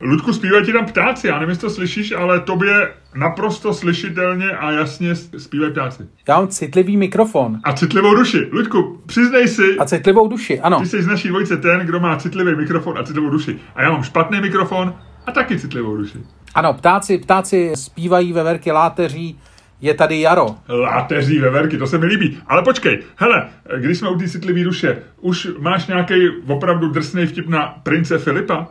Ludku, zpívají ti tam ptáci, já nevím, jestli to slyšíš, ale tobě naprosto slyšitelně a jasně zpívají ptáci. Já mám citlivý mikrofon. A citlivou duši. Ludku, přiznej si. A citlivou duši, ano. Ty jsi z naší dvojice ten, kdo má citlivý mikrofon a citlivou duši. A já mám špatný mikrofon a taky citlivou duši. Ano, ptáci, ptáci zpívají ve verky láteří, je tady jaro. Láteří veverky, to se mi líbí. Ale počkej, hele, když jsme u té citlivé duše, už máš nějaký opravdu drsný vtip na prince Filipa?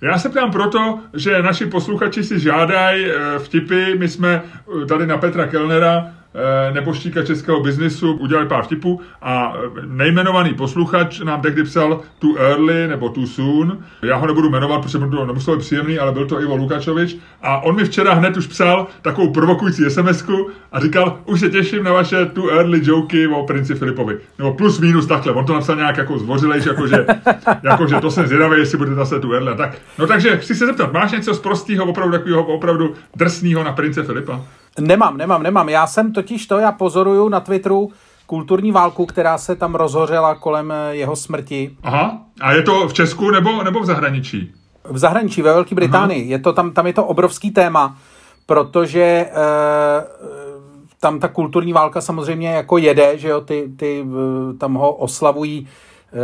Já se ptám proto, že naši posluchači si žádají eh, vtipy. My jsme eh, tady na Petra Kellnera Eh, neboštíka českého biznisu, udělali pár vtipů a eh, nejmenovaný posluchač nám tehdy psal too early nebo too soon. Já ho nebudu jmenovat, protože to nemusel být příjemný, ale byl to Ivo Lukačovič. A on mi včera hned už psal takovou provokující sms a říkal, už se těším na vaše too early joky o princi Filipovi. Nebo plus minus takhle. On to napsal nějak jako zvořilejš, jakože, jakože to jsem zvědavý, jestli bude zase too early. Tak, no takže chci se zeptat, máš něco z prostého, opravdu takového opravdu drsného na prince Filipa? Nemám, nemám, nemám. Já jsem totiž to, já pozoruju na Twitteru kulturní válku, která se tam rozhořela kolem eh, jeho smrti. Aha, a je to v Česku nebo, nebo v zahraničí? V zahraničí, ve Velké Británii. Je to tam, tam je to obrovský téma, protože e, tam ta kulturní válka samozřejmě jako jede, že jo, ty, ty tam ho oslavují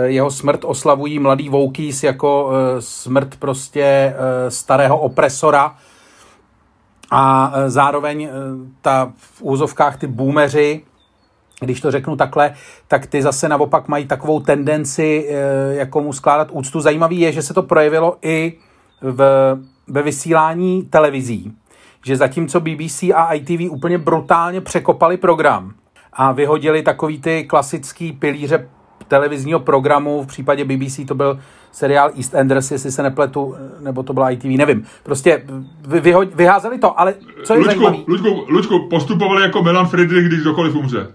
jeho smrt oslavují mladý Voukýs jako smrt prostě starého opresora, a e, zároveň e, ta v úzovkách ty boomeři, když to řeknu takhle, tak ty zase naopak mají takovou tendenci e, jako mu skládat úctu. Zajímavý je, že se to projevilo i v, ve vysílání televizí, že zatímco BBC a ITV úplně brutálně překopali program a vyhodili takový ty klasický pilíře televizního programu, v případě BBC to byl seriál EastEnders, jestli se nepletu, nebo to byla ITV, nevím. Prostě vy, vyho, vyházeli to, ale co je Luďku. Luďku, Luďku, postupovali jako Milan Friedrich, když kdokoliv umře.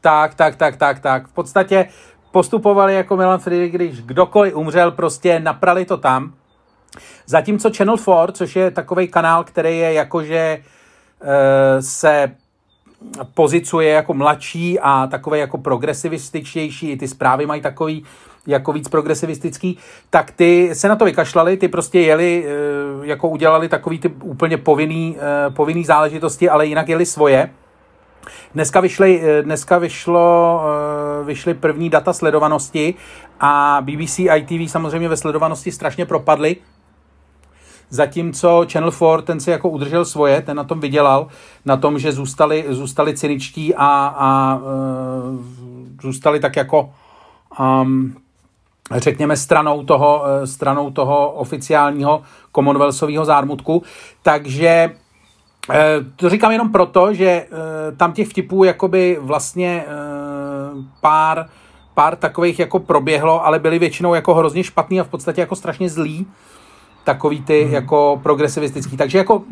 Tak, tak, tak, tak, tak. V podstatě postupovali jako Milan Friedrich, když kdokoliv umřel, prostě naprali to tam. Zatímco Channel 4, což je takový kanál, který je jakože e, se pozicuje jako mladší a takové jako progresivističtější, ty zprávy mají takový jako víc progresivistický, tak ty se na to vykašlali, ty prostě jeli, eh, jako udělali takový ty úplně povinný, eh, povinný záležitosti, ale jinak jeli svoje. Dneska, vyšly, eh, dneska vyšlo, vyšly první data sledovanosti a BBC ITV samozřejmě ve sledovanosti strašně propadly, Zatímco Channel 4, ten si jako udržel svoje, ten na tom vydělal, na tom, že zůstali, zůstali cyničtí a, a zůstali tak jako um, řekněme stranou toho, e, stranou toho oficiálního Commonwealthového zármutku. Takže e, to říkám jenom proto, že tam těch vtipů jakoby vlastně pár, pár takových jako proběhlo, ale byly většinou jako hrozně špatný a v podstatě jako strašně zlý takový ty hmm. jako progresivistický. Takže jako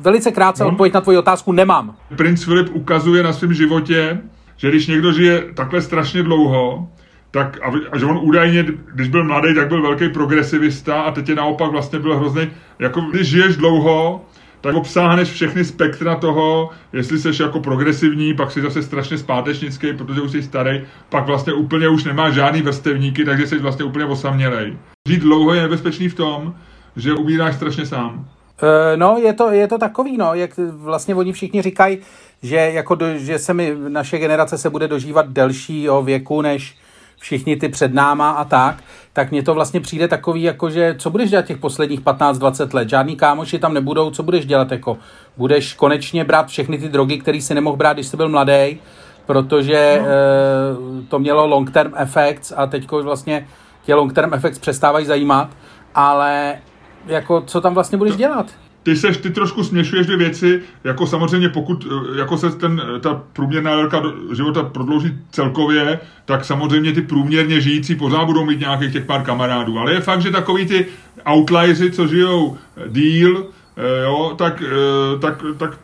velice krátce no. odpověď na tvoji otázku nemám. Prince Filip ukazuje na svém životě, že když někdo žije takhle strašně dlouho, tak a, a že on údajně, když byl mladý, tak byl velký progresivista a teď je naopak vlastně byl hrozný, jako když žiješ dlouho, tak obsáhneš všechny spektra toho, jestli jsi jako progresivní, pak jsi zase strašně zpátečnický, protože už jsi starý, pak vlastně úplně už nemáš žádný vrstevníky, takže jsi vlastně úplně osamělej. Žít dlouho je nebezpečný v tom, že umíráš strašně sám. E, no, je to, je to takový, no, jak vlastně oni všichni říkají, že, jako do, že se mi, naše generace se bude dožívat delšího věku, než všichni ty před náma a tak, tak mně to vlastně přijde takový, jako že co budeš dělat těch posledních 15-20 let? Žádný kámoši tam nebudou, co budeš dělat? Jako, budeš konečně brát všechny ty drogy, které si nemohl brát, když jsi byl mladý, protože no. e, to mělo long term effects a teď vlastně tě long term effects přestávají zajímat, ale jako co tam vlastně budeš dělat? Ty seš, ty trošku směšuješ dvě věci, jako samozřejmě pokud eh, jako se ten, ta průměrná délka života prodlouží celkově, tak samozřejmě ty průměrně žijící pořád budou mít nějakých těch pár kamarádů. Ale je fakt, že takový ty outlieři, co žijou díl, eh, jo, tak, eh, tak, tak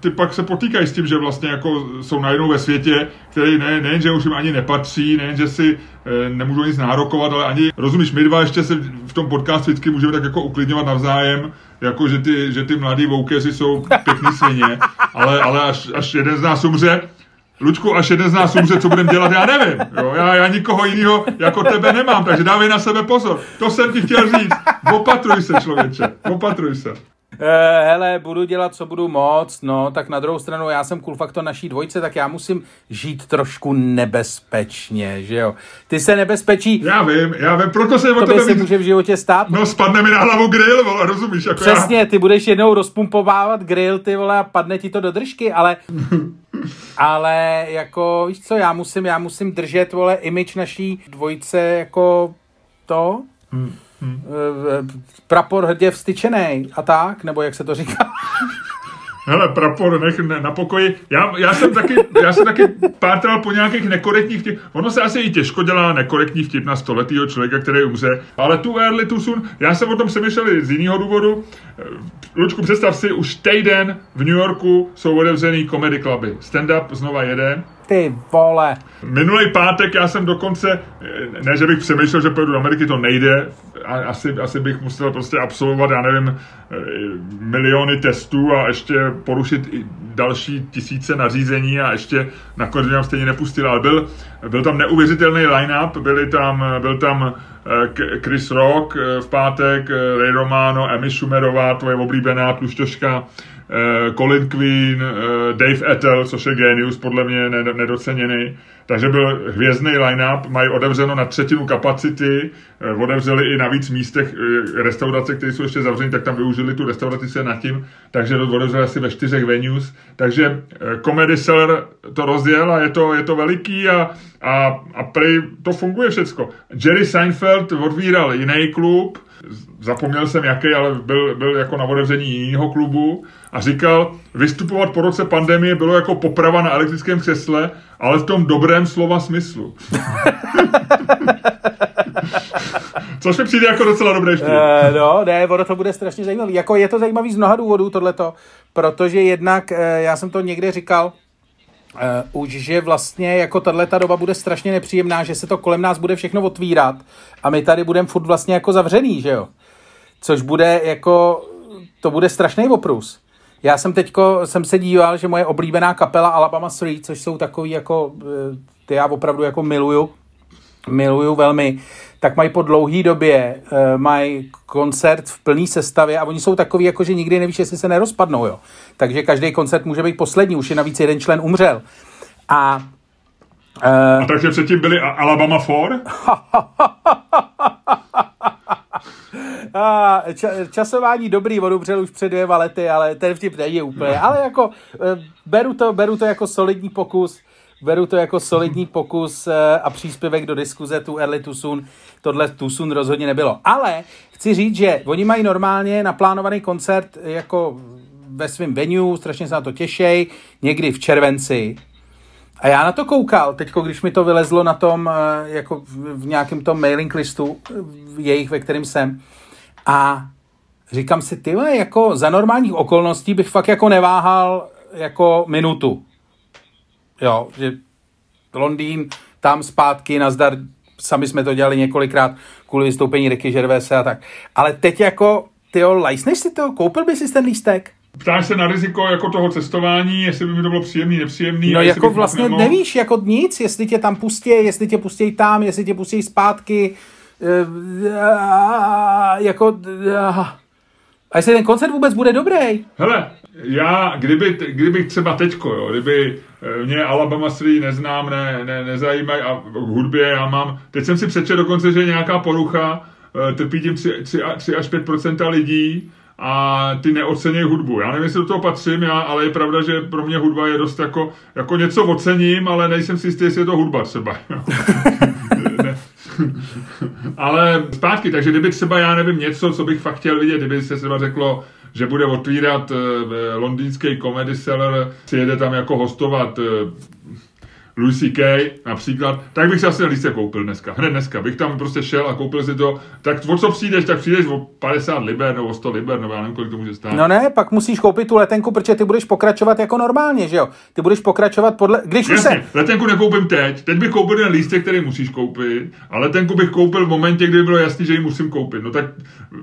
ty pak se potýkají s tím, že vlastně jako jsou najednou ve světě, který ne, nejen, že už jim ani nepatří, nejen, že si e, nemůžou nic nárokovat, ale ani, rozumíš, my dva ještě se v tom podcastu vždycky můžeme tak jako uklidňovat navzájem, jako že ty, že ty mladí voukeři jsou pěkný svině, ale, ale až, až jeden z nás umře, Lučku, až jeden z nás umře, co budeme dělat, já nevím. Jo? Já, já nikoho jiného jako tebe nemám, takže dávej na sebe pozor. To jsem ti chtěl říct. Opatruj se, člověče, opatruj se. Eh, hele, budu dělat, co budu moc, no, tak na druhou stranu já jsem cool faktor naší dvojce, tak já musím žít trošku nebezpečně, že jo. Ty se nebezpečí... Já vím, já vím, proto se o tebe... se může v životě stát. No, spadne mi na hlavu grill, vole, rozumíš? Jako Přesně, já... ty budeš jednou rozpumpovávat grill, ty vole, a padne ti to do držky, ale... ale jako, víš co, já musím, já musím držet, vole, image naší dvojce jako to... Hmm Hmm. Prapor hrdě vstyčený a tak, nebo jak se to říká. Hele, prapor, nech ne, na pokoji. Já, já, jsem taky, já jsem taky pátral po nějakých nekorektních vtip. Ono se asi i těžko dělá nekorektní vtip na stoletýho člověka, který umře. Ale tu early, tu sun, já jsem o tom přemýšlel z jiného důvodu. Lučku, představ si, už týden v New Yorku jsou otevřený comedy cluby. Stand-up znova jede. Ty vole. Minulý pátek já jsem dokonce, ne že bych přemýšlel, že pojedu do Ameriky, to nejde, asi, asi bych musel prostě absolvovat, já nevím, eh, miliony testů a ještě porušit i další tisíce nařízení a ještě nakonec mě stejně nepustil, ale byl, byl tam neuvěřitelný line-up, byli tam, byl tam eh, Chris Rock eh, v pátek, Ray Romano, Emmy Schumerová, tvoje oblíbená tlušťoška, uh, Colin Queen, uh, Dave Ethel, což je genius, podle mě nedoceněný. Takže byl hvězdný line-up, mají otevřeno na třetinu kapacity, uh, otevřeli i na víc místech restaurace, které jsou ještě zavřené, tak tam využili tu restauraci se nad tím, takže to otevřeli asi ve čtyřech venues. Takže Comedy Seller to rozjel a je to, je to veliký a, a, a prej to funguje všecko. Jerry Seinfeld odvíral jiný klub, zapomněl jsem jaký, ale byl, byl jako na otevření jiného klubu a říkal, vystupovat po roce pandemie bylo jako poprava na elektrickém křesle, ale v tom dobrém slova smyslu. Což mi přijde jako docela dobré štýl. Uh, no, ne, ono to bude strašně zajímavý. Jako je to zajímavý z mnoha důvodů tohleto, protože jednak, uh, já jsem to někde říkal, Uh, už, že vlastně jako tahle ta doba bude strašně nepříjemná, že se to kolem nás bude všechno otvírat a my tady budeme furt vlastně jako zavřený, že jo? Což bude jako, to bude strašný oprus. Já jsem teďko, jsem se díval, že moje oblíbená kapela Alabama 3, což jsou takový jako, eh, ty já opravdu jako miluju, miluju velmi, tak mají po dlouhé době, uh, mají koncert v plné sestavě a oni jsou takový, jako že nikdy nevíš, jestli se nerozpadnou, jo. Takže každý koncert může být poslední, už je navíc jeden člen umřel. A Uh, a takže předtím byli Alabama 4? A, ča, časování dobrý, on umřel už před dvěma lety, ale ten vtip není úplně. Ale jako eh, beru to, beru to jako solidní pokus, beru to jako solidní pokus eh, a příspěvek do diskuze tu Early Too Soon. Tohle Soon rozhodně nebylo. Ale chci říct, že oni mají normálně naplánovaný koncert jako ve svém venue, strašně se na to těšej, někdy v červenci. A já na to koukal, teď, když mi to vylezlo na tom, eh, jako v nějakém tom mailing listu jejich, ve kterým jsem, a říkám si, ty jako za normálních okolností bych fakt jako neváhal jako minutu. Jo, že Londýn, tam zpátky, nazdar, sami jsme to dělali několikrát kvůli vystoupení Ricky Gervaise a tak. Ale teď jako, ty lajsneš si to? Koupil bys si ten lístek? Ptáš se na riziko jako toho cestování, jestli by mi to bylo příjemný, nepříjemný. No jako vlastně nemohl... nevíš jako nic, jestli tě tam pustí, jestli tě pustí tam, jestli tě pustí zpátky, jako... A jestli ten koncert vůbec bude dobrý? Hele, já, kdyby, kdyby třeba teďko, jo, kdyby eh, mě Alabama Sri neznám, ne, ne, nezajímají a v hudbě já mám, teď jsem si přečetl dokonce, že nějaká porucha, eh, trpí tím 3, 3, 3 až 5% lidí a ty neocenějí hudbu. Já nevím, jestli do toho patřím, já, ale je pravda, že pro mě hudba je dost jako, jako něco ocením, ale nejsem si jistý, jestli je to hudba třeba. Ale zpátky, takže kdyby třeba, já nevím, něco, co bych fakt chtěl vidět, kdyby se třeba řeklo, že bude otvírat uh, londýnský comedy seller, přijede tam jako hostovat uh, Louis C.K. například, tak bych si asi lístek koupil dneska. Hned dneska bych tam prostě šel a koupil si to. Tak o co přijdeš, tak přijdeš o 50 liber nebo o 100 liber, nebo já nevím, kolik to může stát. No ne, pak musíš koupit tu letenku, protože ty budeš pokračovat jako normálně, že jo? Ty budeš pokračovat podle. Když Jasně, se... letenku nekoupím teď. Teď bych koupil ten lístek, který musíš koupit, a letenku bych koupil v momentě, kdy bylo jasný, že ji musím koupit. No tak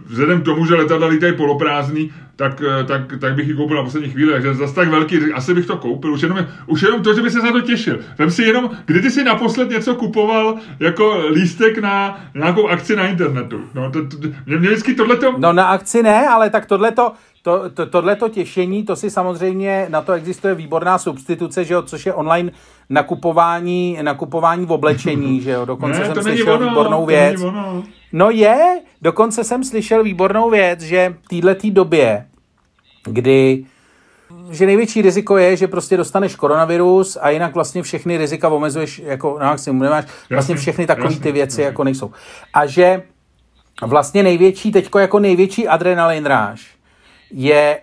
vzhledem k tomu, že letadla lítají poloprázdný, tak, eh, tak, tak bych ji koupil na poslední chvíli, takže zase tak velký, asi bych to koupil, už jenom, už jenom to, že by se za to těšil. Vem si jenom, kdy ty si naposled něco kupoval jako lístek na nějakou akci na internetu. No, to, to, mě, mě vždycky tohleto... No na akci ne, ale tak tohleto, to, to, tohleto těšení, to si samozřejmě, na to existuje výborná substituce, že jo, což je online nakupování, nakupování v oblečení, že jo, dokonce ne, jsem slyšel ono, výbornou věc. No je, dokonce jsem slyšel výbornou věc, že v této době, kdy že největší riziko je, že prostě dostaneš koronavirus a jinak vlastně všechny rizika omezuješ jako na maximum, nemáš vlastně všechny takové ty věci jako nejsou. A že vlastně největší, teďko jako největší adrenalin ráž je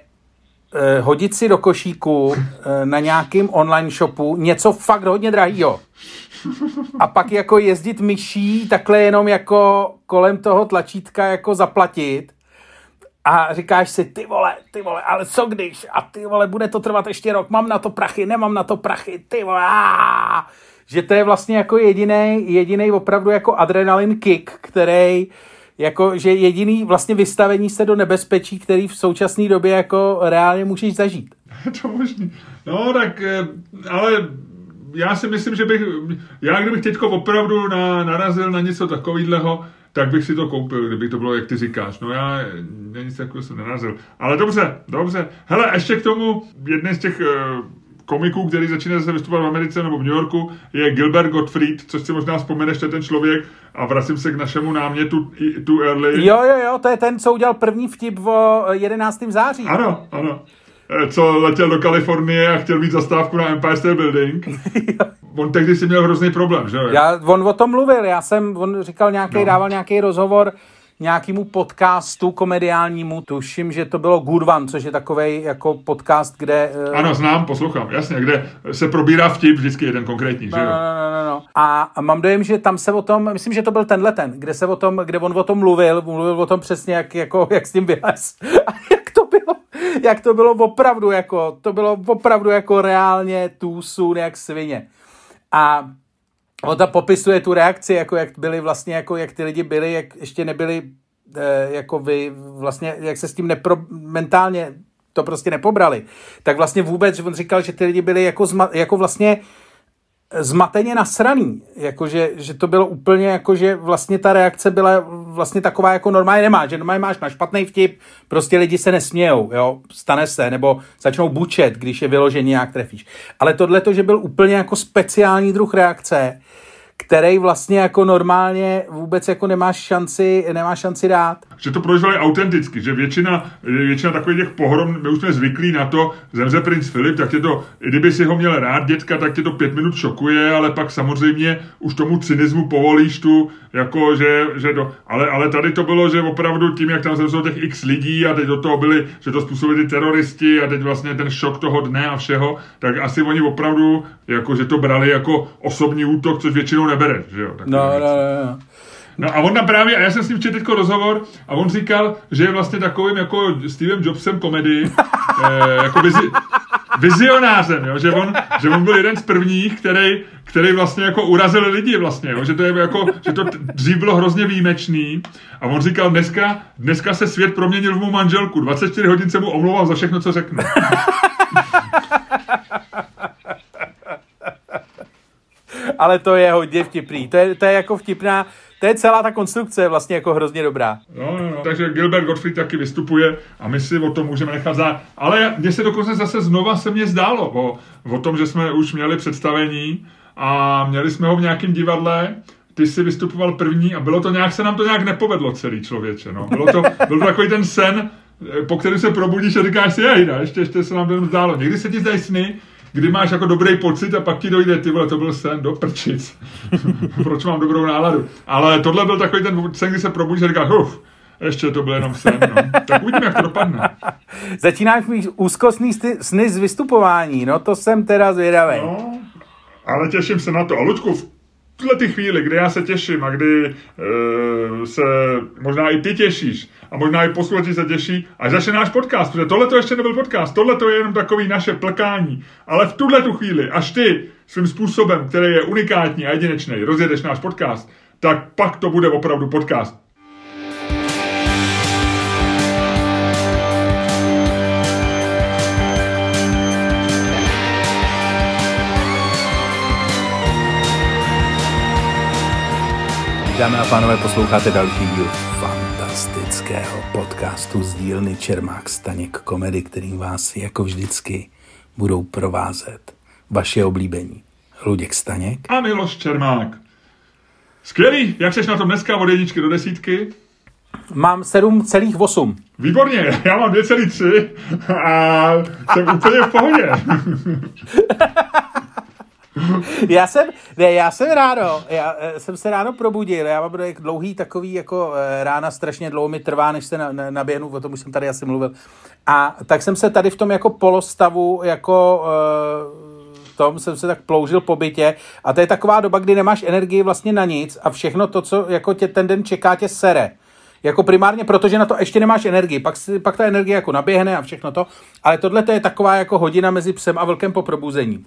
eh, hodit si do košíku eh, na nějakým online shopu něco fakt hodně drahýho. A pak jako jezdit myší takhle jenom jako kolem toho tlačítka jako zaplatit a říkáš si, ty vole, ty vole, ale co když? A ty vole, bude to trvat ještě rok, mám na to prachy, nemám na to prachy, ty vole, aaa. Že to je vlastně jako jediný, jediný opravdu jako adrenalin kick, který jako, že jediný vlastně vystavení se do nebezpečí, který v současné době jako reálně můžeš zažít. to možný. No tak, eh, ale já si myslím, že bych, já kdybych teďko opravdu na, narazil na něco takového, tak bych si to koupil, kdyby to bylo, jak ty říkáš. No já, já nic takového jsem nenarazil. Ale dobře, dobře. Hele, ještě k tomu, jedné z těch uh, komiků, který začíná zase vystupovat v Americe nebo v New Yorku, je Gilbert Gottfried, což si možná vzpomeneš, to je ten člověk, a vracím se k našemu námětu Too Early. Jo, jo, jo, to je ten, co udělal první vtip o 11. září. Ano, ano. Eh, co letěl do Kalifornie a chtěl mít zastávku na Empire State Building. on tehdy si měl hrozný problém, že? Já, on o tom mluvil, já jsem, on říkal nějaký, no. dával nějaký rozhovor, nějakému podcastu komediálnímu, tuším, že to bylo Good One, což je takový jako podcast, kde... Uh... Ano, znám, poslouchám, jasně, kde se probírá vtip vždycky jeden konkrétní, no, že jo? No, no, no, no. A mám dojem, že tam se o tom, myslím, že to byl tenhle ten, kde se o tom, kde on o tom mluvil, mluvil o tom přesně, jak, jako, jak s tím vylez. Jak to bylo, opravdu, jako, to bylo opravdu jako reálně tůsun jak svině. A on tam popisuje tu reakci, jako jak byli vlastně, jako jak ty lidi byli, jak ještě nebyli eh, jako vy, vlastně, jak se s tím nepro, mentálně to prostě nepobrali, tak vlastně vůbec, on říkal, že ty lidi byli jako, zma, jako vlastně zmateně nasraný, jakože, že to bylo úplně jako, že vlastně ta reakce byla vlastně taková jako normálně nemá, že normálně máš na špatný vtip, prostě lidi se nesmějou, jo, stane se, nebo začnou bučet, když je vyložený nějak trefíš. Ale tohle to, že byl úplně jako speciální druh reakce, který vlastně jako normálně vůbec jako nemáš šanci, nemáš šanci dát. Že to prožívali autenticky, že většina, většina takových těch pohrom, my už jsme zvyklí na to, zemře princ Filip, tak tě to, i kdyby si ho měl rád dětka, tak tě to pět minut šokuje, ale pak samozřejmě už tomu cynismu povolíš tu, jako že, že to, ale, ale tady to bylo, že opravdu tím, jak tam zemřelo těch x lidí a teď do toho byli, že to způsobili ty teroristi a teď vlastně ten šok toho dne a všeho, tak asi oni opravdu, jako že to brali jako osobní útok, což většinou nebere, že jo? No, no, no, no. No a on tam právě, a já jsem s ním četl rozhovor, a on říkal, že je vlastně takovým jako Stevem Jobsem komedy, eh, jako vizi, vizionářem, jo? Že, on, že on byl jeden z prvních, který, který vlastně jako urazil lidi vlastně, jo? Že, to je jako, že to dřív bylo hrozně výjimečný a on říkal, dneska, dneska se svět proměnil v mou manželku, 24 hodin se mu omlouval za všechno, co řeknu. Ale to je hodně vtipný. To je, to je jako vtipná, to je celá ta konstrukce vlastně jako hrozně dobrá. No, no, no. Takže Gilbert Gottfried taky vystupuje a my si o tom můžeme nechat zát. Ale mně se dokonce zase znova se mně zdálo o, o tom, že jsme už měli představení a měli jsme ho v nějakém divadle ty jsi vystupoval první a bylo to nějak, se nám to nějak nepovedlo celý člověče, no. Bylo to, byl to takový ten sen, po kterém se probudíš a říkáš si, jej, ještě, ještě se nám to zdálo. Někdy se ti zdají sny, kdy máš jako dobrý pocit a pak ti dojde, ty vole, to byl sen, do prčic. Proč mám dobrou náladu? Ale tohle byl takový ten sen, kdy se probudíš a říkáš, uf, ještě to byl jenom sen, no. Tak uvidíme, jak to dopadne. Začínáš mít úzkostný sny z vystupování, no to jsem teda zvědavý. No, ale těším se na to. A Luďku, v tuhle ty chvíli, kdy já se těším a kdy e, se možná i ty těšíš a možná i posluchači se těší, až začne náš podcast, protože tohle to ještě nebyl podcast, tohle to je jenom takový naše plkání, ale v tuhle tu chvíli, až ty svým způsobem, který je unikátní a jedinečný, rozjedeš náš podcast, tak pak to bude opravdu podcast. Dámy a pánové, posloucháte další díl fantastického podcastu z dílny Čermák Staněk komedy, kterým vás jako vždycky budou provázet vaše oblíbení. Luděk Staněk. A Miloš Čermák. Skvělý, jak jsi na tom dneska od jedničky do desítky? Mám 7,8. Výborně, já mám 2,3 a jsem úplně v pohodě. já jsem, ne, já jsem ráno, já eh, jsem se ráno probudil, já mám dlouhý takový jako eh, rána, strašně dlouho mi trvá, než se na, na, naběhnu, o tom už jsem tady asi mluvil. A tak jsem se tady v tom jako polostavu, jako uh, tom jsem se tak ploužil po bytě a to je taková doba, kdy nemáš energii vlastně na nic a všechno to, co jako tě ten den čeká, tě sere. Jako primárně proto, že na to ještě nemáš energii, pak, si, pak ta energie jako naběhne a všechno to, ale tohle to je taková jako hodina mezi psem a vlkem po probuzení.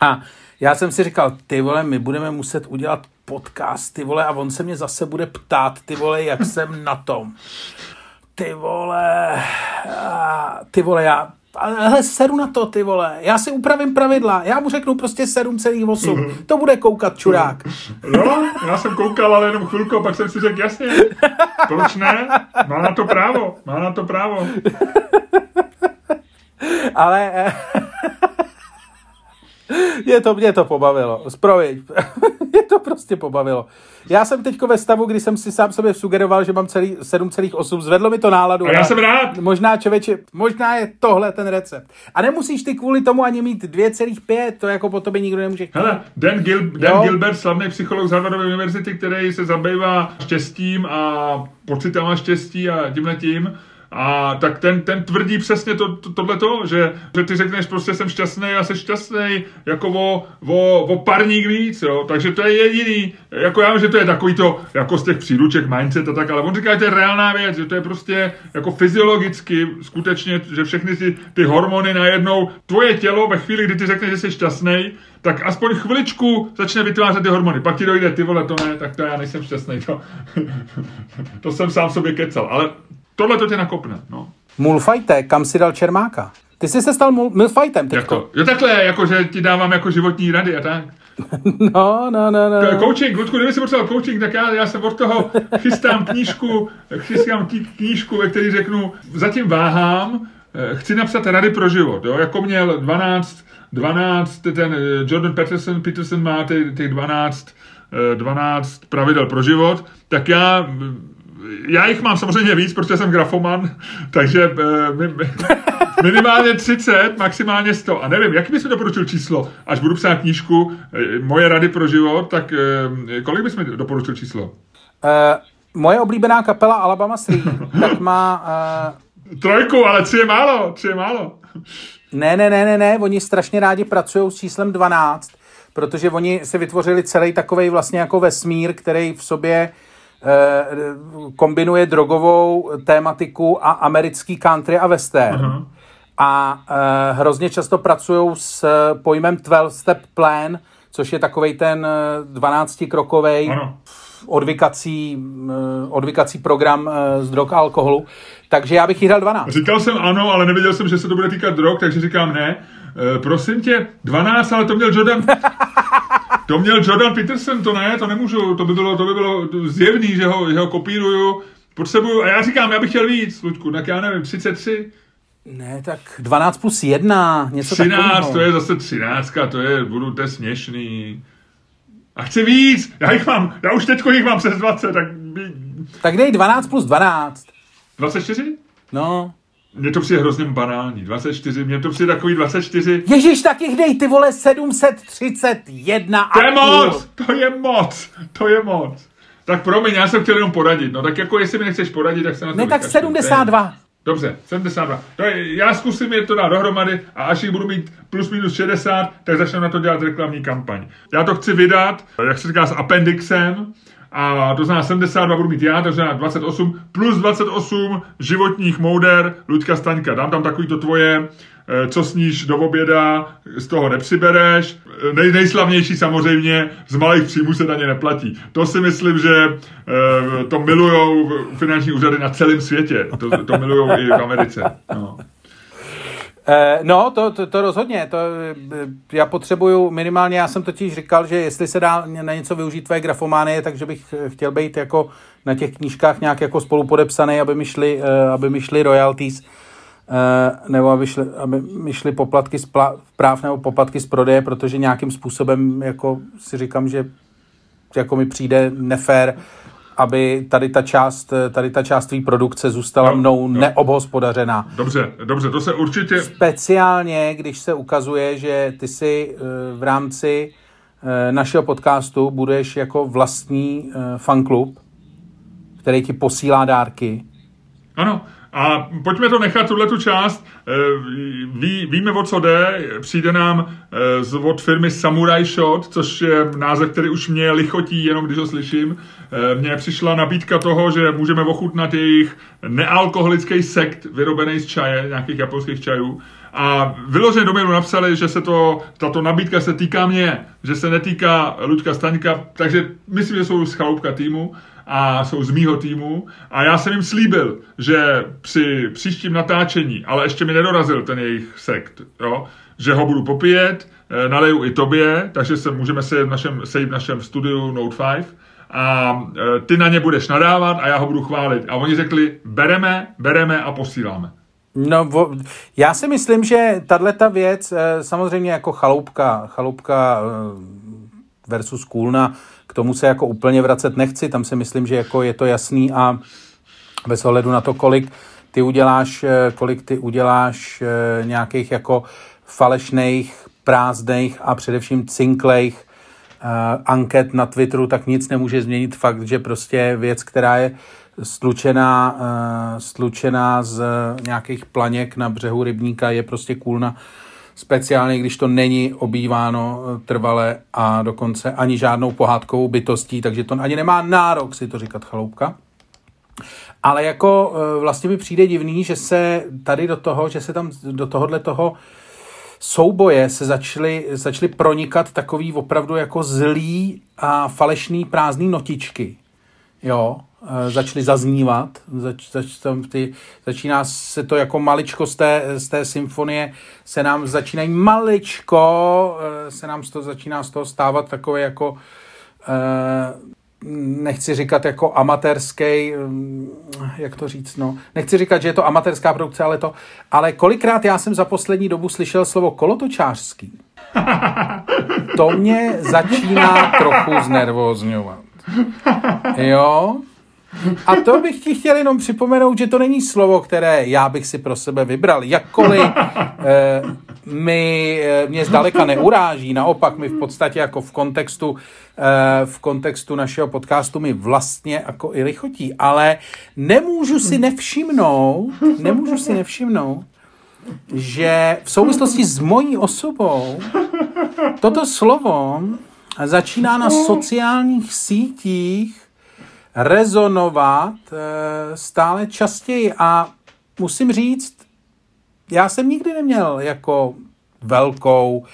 A já jsem si říkal, ty vole, my budeme muset udělat podcast, ty vole, a on se mě zase bude ptát, ty vole, jak jsem na tom. Ty vole, ty vole, já ale seru na to, ty vole. Já si upravím pravidla. Já mu řeknu prostě 7,8. Mm-hmm. To bude koukat čurák. Jo, já jsem koukal, ale jenom chvilku, pak jsem si řekl, jasně, proč ne? Má na to právo, má na to právo. ale eh, mě to, mě to pobavilo. Zproviď. mě to prostě pobavilo. Já jsem teďko ve stavu, kdy jsem si sám sobě sugeroval, že mám celý 7,8. Zvedlo mi to náladu. A já jsem rád. Možná, člověče, možná je tohle ten recept. A nemusíš ty kvůli tomu ani mít 2,5, to jako po tobě nikdo nemůže chtít. Hele, Dan, Gil, Dan Gilbert, slavný psycholog z Harvardovy univerzity, který se zabývá štěstím a pocitama štěstí a tímhle tím, a tak ten, ten tvrdí přesně to, to, tohleto, že, že ty řekneš prostě jsem šťastný a jsi šťastný jako o, o, o parník víc, jo. Takže to je jediný, jako já vím, že to je takový to, jako z těch příruček mindset a tak, ale on říká, že to je reálná věc, že to je prostě jako fyziologicky skutečně, že všechny ty, ty hormony najednou, tvoje tělo ve chvíli, kdy ty řekneš, že jsi šťastný, tak aspoň chviličku začne vytvářet ty hormony. Pak ti dojde, ty vole, to ne, tak to já nejsem šťastný. To, to jsem sám sobě kecal. Ale tohle to tě nakopne. No. Mulfajte, kam si dal Čermáka? Ty jsi se stal Mulfajtem teďko. Jako, jo takhle, jako že ti dávám jako životní rady a tak. No, no, no, no. Coaching, Ludku, kdyby si potřeboval coaching, tak já, já se od toho chystám knížku, chystám knížku, ve který řeknu, zatím váhám, eh, chci napsat rady pro život, jo, jako měl 12, 12, ten eh, Jordan Peterson, Peterson má těch 12, 12 pravidel pro život, tak já já jich mám samozřejmě víc, protože jsem grafoman, takže eh, minimálně 30, maximálně 100. A nevím, jaký bys mi doporučil číslo, až budu psát knížku eh, Moje rady pro život, tak eh, kolik bys mi doporučil číslo? Uh, moje oblíbená kapela Alabama Sri, tak má... Uh... Trojku, ale tři je málo, tři je málo. Ne, ne, ne, ne, ne, oni strašně rádi pracují s číslem 12, protože oni si vytvořili celý takový vlastně jako vesmír, který v sobě Eh, kombinuje drogovou tématiku a americký country a western. Uh-huh. A uh, hrozně často pracují s pojmem 12-step plan, což je takový ten 12-krokový uh, odvykací, odvykací program z drog a alkoholu. Takže já bych jí dal 12. Říkal jsem ano, ale nevěděl jsem, že se to bude týkat drog, takže říkám ne. Prosím tě, 12, ale to měl Jordan. To měl Jordan Peterson, to ne, to nemůžu, to by bylo, to by bylo zjevný, že ho, že ho kopíruju. Potřebuju, a já říkám, já bych chtěl víc, Luďku, tak já nevím, 33? Ne, tak 12 plus 1, něco 13, takového. to je zase 13, to je, budu, to je směšný. A chci víc, já jich mám, já už teďko jich mám přes 20, tak... Tak dej 12 plus 12. 24? No. Mně to přijde hrozně banální. 24, mně to přijde takový 24. Ježíš, tak jich dej ty vole 731 To je moc, to je moc, to je moc. Tak promiň, já jsem chtěl jenom poradit. No tak jako jestli mi nechceš poradit, tak se na to Ne, tak 72. Dobře, 72. To je, já zkusím je to dát dohromady a až jich budu mít plus minus 60, tak začnu na to dělat reklamní kampaň. Já to chci vydat, jak se říká, s appendixem, a to znamená 72 budu mít já, to znamená 28, plus 28 životních mouder Luďka Staňka. Dám tam takový to tvoje, eh, co sníš do oběda, z toho nepřibereš. Eh, nej, nejslavnější samozřejmě, z malých příjmů se daně neplatí. To si myslím, že eh, to milujou finanční úřady na celém světě. To, to milujou i v Americe. No. Eh, no, to, to, to rozhodně. To, eh, já potřebuju minimálně, já jsem totiž říkal, že jestli se dá na něco využít tvé grafománie, takže bych chtěl být jako na těch knížkách nějak jako spolupodepsaný, aby mi šly, aby mi šly royalties nebo aby, šly, aby mi šly poplatky z práv nebo poplatky z prodeje, protože nějakým způsobem jako si říkám, že jako mi přijde nefér aby tady ta část, tady ta část tvý produkce zůstala no, mnou no. neobhospodařená. Dobře, dobře, to se určitě... Speciálně, když se ukazuje, že ty si eh, v rámci eh, našeho podcastu budeš jako vlastní eh, fanklub, který ti posílá dárky. Ano, a pojďme to nechat, tuhle tu část. Eh, ví, víme, o co jde. Přijde nám eh, z, od firmy Samurai Shot, což je název, který už mě lichotí, jenom když ho slyším. Eh, mně přišla nabídka toho, že můžeme ochutnat jejich nealkoholický sekt vyrobený z čaje, nějakých japonských čajů. A vyloženě do mailu napsali, že se to, tato nabídka se týká mě, že se netýká Luďka Staňka, takže myslím, že jsou z týmu a jsou z mýho týmu a já jsem jim slíbil, že při příštím natáčení, ale ještě mi nedorazil ten jejich sekt, jo, že ho budu popíjet, eh, naleju i tobě, takže se můžeme sejít v našem, sejít v našem studiu Note 5 a eh, ty na ně budeš nadávat a já ho budu chválit. A oni řekli, bereme, bereme a posíláme. No, já si myslím, že tahle ta věc, eh, samozřejmě jako chaloupka, chaloupka versus kůlna, k tomu se jako úplně vracet nechci, tam si myslím, že jako je to jasný a bez ohledu na to, kolik ty uděláš, eh, kolik ty uděláš eh, nějakých jako falešných, prázdných a především cinklejch uh, anket na Twitteru, tak nic nemůže změnit fakt, že prostě věc, která je slučená, slučená z nějakých planěk na břehu rybníka, je prostě kůlna. Cool speciálně když to není obýváno eh, trvale a dokonce ani žádnou pohádkovou bytostí, takže to ani nemá nárok si to říkat chaloupka. Ale jako eh, vlastně mi přijde divný, že se tady do toho, že se tam do tohohle toho souboje se začaly, začaly pronikat takový opravdu jako zlý a falešný prázdný notičky. Jo, začaly zaznívat. Zač, zač, tam ty, začíná se to jako maličko z té, z té symfonie, se nám začínají maličko, eh, se nám to začíná z toho stávat takové jako eh, nechci říkat jako amatérský, jak to říct, no, nechci říkat, že je to amatérská produkce, ale to, ale kolikrát já jsem za poslední dobu slyšel slovo kolotočářský. To mě začíná trochu znervozňovat. Jo, a to bych ti chtěl jenom připomenout, že to není slovo, které já bych si pro sebe vybral. Jakkoliv eh, mi, eh, mě zdaleka neuráží, naopak mi v podstatě jako v kontextu, eh, v kontextu našeho podcastu mi vlastně jako i lichotí, ale nemůžu si nevšimnout, nemůžu si nevšimnout, že v souvislosti s mojí osobou toto slovo začíná na sociálních sítích rezonovat eh, stále častěji a musím říct, já jsem nikdy neměl jako velkou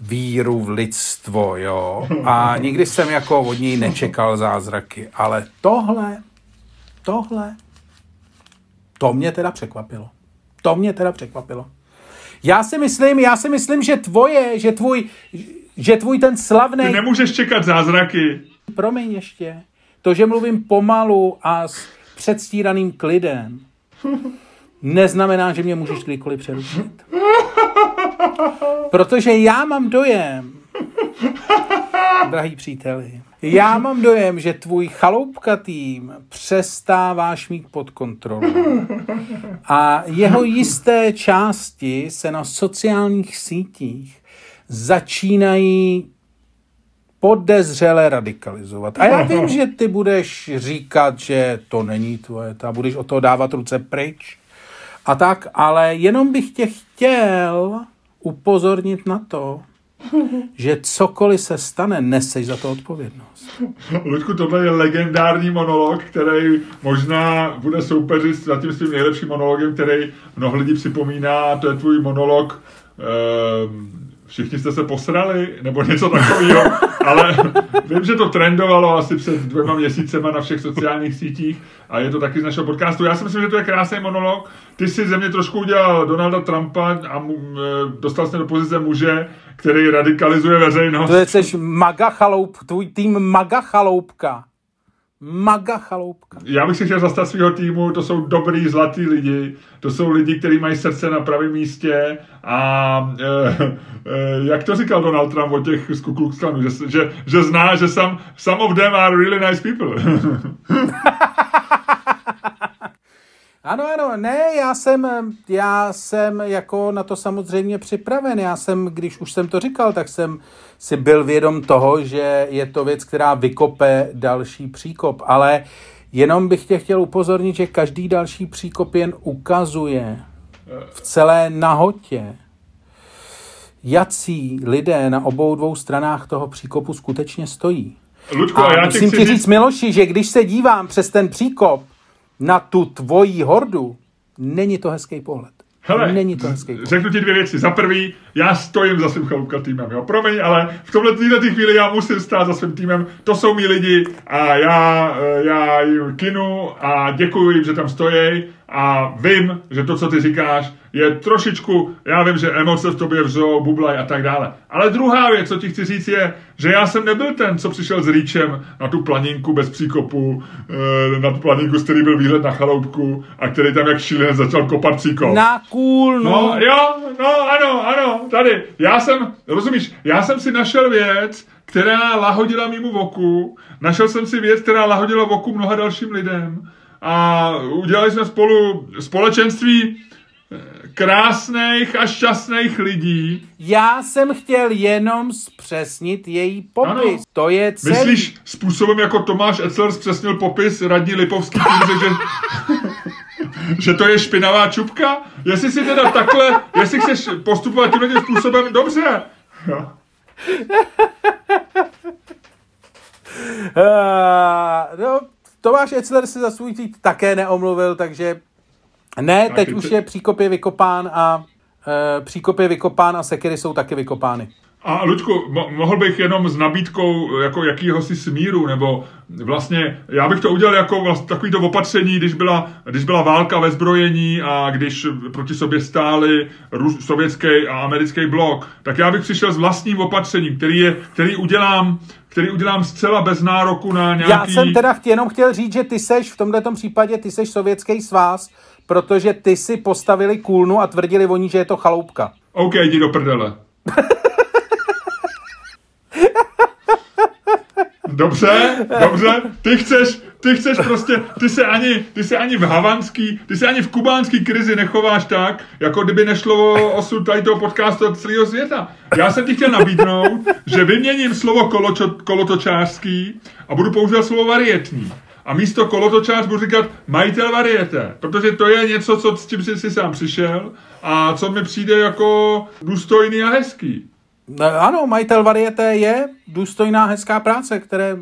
víru v lidstvo, jo, a nikdy jsem jako od něj nečekal zázraky, ale tohle, tohle, to mě teda překvapilo. To mě teda překvapilo. Já si myslím, já si myslím, že tvoje, že tvůj, že tvůj ten slavný... Ty nemůžeš čekat zázraky. Promiň ještě. To, že mluvím pomalu a s předstíraným klidem, neznamená, že mě můžeš kdykoliv přerušit. Protože já mám dojem, drahý příteli, já mám dojem, že tvůj chaloupka tým přestáváš mít pod kontrolou. A jeho jisté části se na sociálních sítích začínají podezřele radikalizovat. A já vím, že ty budeš říkat, že to není tvoje, a budeš o to dávat ruce pryč a tak, ale jenom bych tě chtěl upozornit na to, že cokoliv se stane, neseš za to odpovědnost. Ludku, tohle je legendární monolog, který možná bude soupeřit s tím svým nejlepším monologem, který mnoho lidí připomíná, to je tvůj monolog eh, všichni jste se posrali, nebo něco takového, ale vím, že to trendovalo asi před dvěma měsícema na všech sociálních sítích a je to taky z našeho podcastu. Já si myslím, že to je krásný monolog. Ty si ze mě trošku udělal Donalda Trumpa a mu, e, dostal se do pozice muže, který radikalizuje veřejnost. To je jsi maga chaloup, tvůj tým maga chaloupka. Maga chaloupka. Já bych si chtěl zastat svého týmu, to jsou dobrý, zlatý lidi, to jsou lidi, kteří mají srdce na pravém místě a e, e, jak to říkal Donald Trump o těch z Klux Klanu, že, že, že zná, že some, some of them are really nice people. Ano, ano, ne, já jsem, já jsem jako na to samozřejmě připraven. Já jsem, když už jsem to říkal, tak jsem si byl vědom toho, že je to věc, která vykope další příkop, ale jenom bych tě chtěl upozornit, že každý další příkop jen ukazuje v celé nahotě, jací lidé na obou dvou stranách toho příkopu skutečně stojí. Luďko, a já musím ti chci říct, Miloši, že když se dívám přes ten příkop na tu tvojí hordu, není to hezký pohled. Hele, není to hezký pohled. řeknu ti dvě věci. Za prvý, já stojím za svým chalupka týmem, jo. Promiň, ale v tomhle této chvíli já musím stát za svým týmem. To jsou mý lidi a já, eh, já jim kinu a děkuji jim, že tam stojí a vím, že to, co ty říkáš, je trošičku, já vím, že emoce v tobě vřou, bublaj a tak dále. Ale druhá věc, co ti chci říct, je, že já jsem nebyl ten, co přišel s rýčem na tu planinku bez příkopu, eh, na tu planinku, z který byl výhled na chaloupku a který tam jak šílenec začal kopat příkop. Na cool, no. No, jo, no, ano, ano, tady. Já jsem, rozumíš, já jsem si našel věc, která lahodila mýmu voku, našel jsem si věc, která lahodila voku mnoha dalším lidem a udělali jsme spolu společenství eh, krásných a šťastných lidí. Já jsem chtěl jenom zpřesnit její popis. Ano. To je celý. Myslíš způsobem, jako Tomáš Etzler zpřesnil popis radní Lipovský tím, že, že to je špinavá čupka? Jestli si teda takhle, jestli chceš postupovat tímhle tím způsobem, dobře. Jo. Uh, no, Tomáš Etzler se za svůj tweet také neomluvil, takže ne, teď už je příkop je vykopán a uh, příkop je vykopán a sekery jsou taky vykopány. A Luďku, mo- mohl bych jenom s nabídkou jako jakýhosi smíru, nebo vlastně, já bych to udělal jako vlastně takový to opatření, když byla, když byla válka ve zbrojení a když proti sobě stáli Rus, sovětský a americký blok, tak já bych přišel s vlastním opatřením, který, je, který udělám který udělám zcela bez nároku na nějaký... Já jsem teda jenom chtěl říct, že ty seš v tomto případě, ty seš sovětský svaz, protože ty si postavili kůlnu a tvrdili oni, že je to chaloupka. OK, jdi do prdele. Dobře, dobře, ty chceš, ty chceš prostě, ty se ani, ty se ani v havanský, ty se ani v kubánský krizi nechováš tak, jako kdyby nešlo o osud tady toho podcastu od celého světa. Já jsem ti chtěl nabídnout, že vyměním slovo koločo, kolotočářský a budu používat slovo varietní. A místo kolotočář budu říkat majitel varieté, protože to je něco, co s tím jsi si sám přišel a co mi přijde jako důstojný a hezký. No, Ano, majitel varieté je důstojná, hezká práce, které,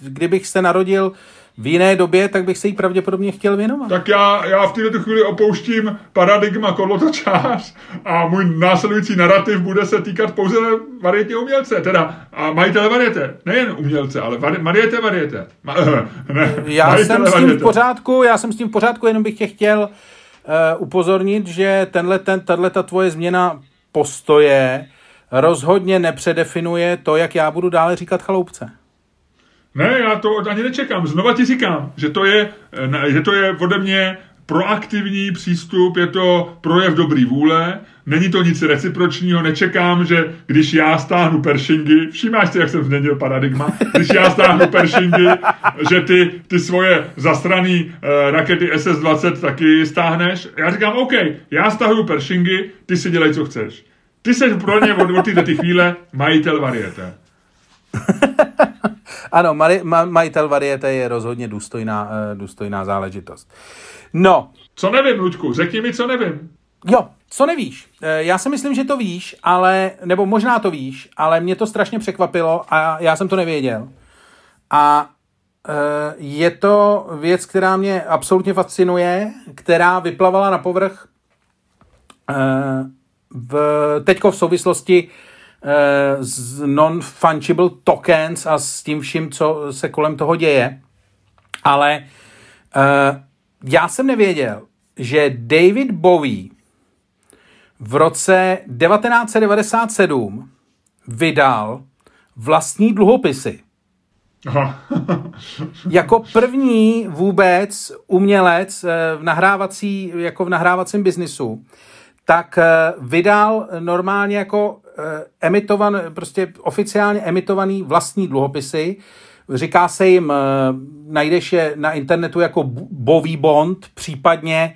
kdybych se narodil v jiné době, tak bych se jí pravděpodobně chtěl věnovat. Tak já, já v této chvíli opouštím paradigma kolotočář a můj následující narrativ bude se týkat pouze varietní umělce, teda a majitele varieté. Nejen umělce, ale vari, variete variete. Ma, ne, Já jsem s tím v variete. pořádku, já jsem s tím v pořádku, jenom bych tě chtěl uh, upozornit, že tenhle, ten, tahle ta tvoje změna postoje rozhodně nepředefinuje to, jak já budu dále říkat chaloupce. Ne, já to ani nečekám. Znova ti říkám, že to je, eh, že to je ode mě proaktivní přístup, je to projev dobrý vůle, není to nic recipročního, nečekám, že když já stáhnu pershingy, všímáš si, jak jsem změnil paradigma, když já stáhnu pershingy, že ty, ty svoje zastraný uh, rakety SS-20 taky stáhneš. Já říkám, OK, já stahuju pershingy, ty si dělej, co chceš. Ty jsi pro ně od, od ty chvíle majitel varieté. Ano, mari, ma, majitel varieté je rozhodně důstojná, uh, důstojná záležitost. No, Co nevím, Luďku, řekni mi, co nevím. Jo, co nevíš? Eh, Já si myslím, že to víš, ale, nebo možná to víš, ale mě to strašně překvapilo a já jsem to nevěděl. A eh, je to věc, která mě absolutně fascinuje, která vyplavala na povrch v, teďko v souvislosti z non-fungible tokens a s tím vším, co se kolem toho děje. Ale já jsem nevěděl, že David Bowie v roce 1997 vydal vlastní dluhopisy. Aha. jako první vůbec umělec eh, v nahrávací, jako v nahrávacím biznisu, tak eh, vydal normálně jako eh, emitovan, prostě oficiálně emitovaný vlastní dluhopisy. Říká se jim, najdeš je na internetu jako Bový Bond, případně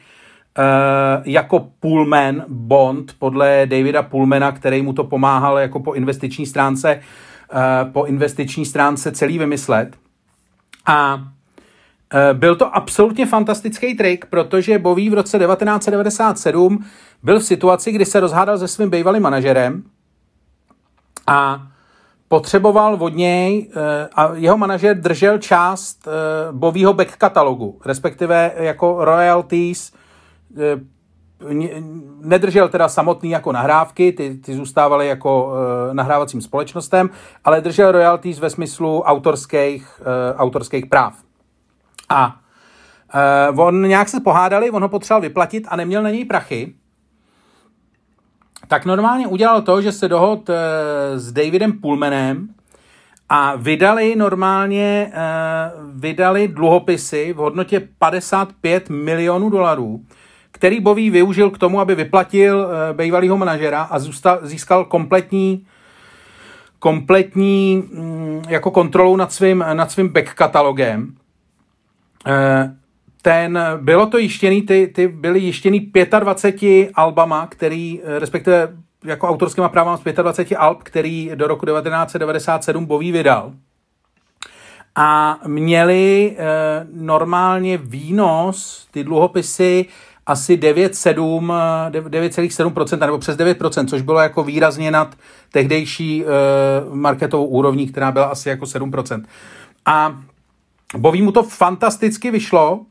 jako Pullman Bond podle Davida Pullmana, který mu to pomáhal jako po investiční stránce Eh, po investiční stránce celý vymyslet. A eh, byl to absolutně fantastický trik, protože Boví v roce 1997 byl v situaci, kdy se rozhádal se svým bývalým manažerem a potřeboval od něj eh, a jeho manažer držel část Bovího back katalogu, respektive jako royalties nedržel teda samotný jako nahrávky, ty, ty zůstávaly jako nahrávacím společnostem, ale držel royalties ve smyslu autorských, autorských práv. A uh, on nějak se pohádali, on ho potřeboval vyplatit a neměl na něj prachy, tak normálně udělal to, že se dohod uh, s Davidem Pullmanem a vydali normálně uh, vydali dluhopisy v hodnotě 55 milionů dolarů, který Boví využil k tomu, aby vyplatil uh, bývalého manažera a zůstal, získal kompletní kompletní mm, jako kontrolu nad svým, nad svým back katalogem. Uh, ten, bylo to jištěný, ty, ty byly jištěný 25 albama, který, eh, respektive jako autorskýma právama z 25 alb, který do roku 1997 Boví vydal. A měli e, normálně výnos, ty dluhopisy, asi 9,7% nebo přes 9%, což bylo jako výrazně nad tehdejší uh, marketovou úrovní, která byla asi jako 7%. A Boví mu to fantasticky vyšlo, uh,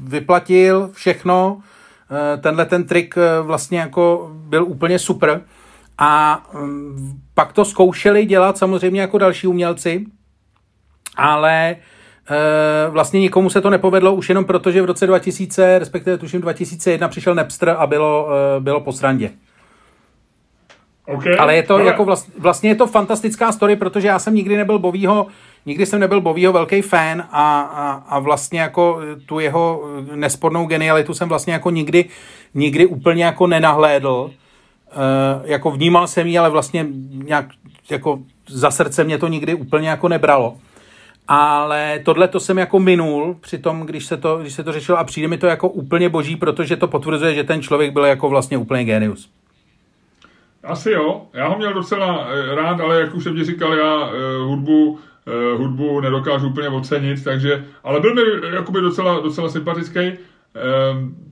vyplatil všechno, uh, tenhle ten trik uh, vlastně jako byl úplně super. A um, pak to zkoušeli dělat samozřejmě jako další umělci, ale Eh, vlastně nikomu se to nepovedlo už jenom proto, že v roce 2000, respektive tuším 2001 přišel Napster a bylo, eh, bylo po srandě. Okay, ale je to ale... jako vlast, vlastně je to fantastická story, protože já jsem nikdy nebyl Bovýho, nikdy jsem nebyl Bovýho velký fan a, a, a vlastně jako tu jeho nespornou genialitu jsem vlastně jako nikdy, nikdy úplně jako nenahlédl. E, jako vnímal jsem ji, ale vlastně nějak jako za srdce mě to nikdy úplně jako nebralo ale tohle to jsem jako minul při tom, když se, to, když se to řešilo a přijde mi to jako úplně boží, protože to potvrzuje, že ten člověk byl jako vlastně úplně genius. Asi jo, já ho měl docela eh, rád, ale jak už jsem ti říkal, já uh, hudbu, uh, hudbu nedokážu úplně ocenit, takže, ale byl mi jakoby docela, docela sympatický. Uh,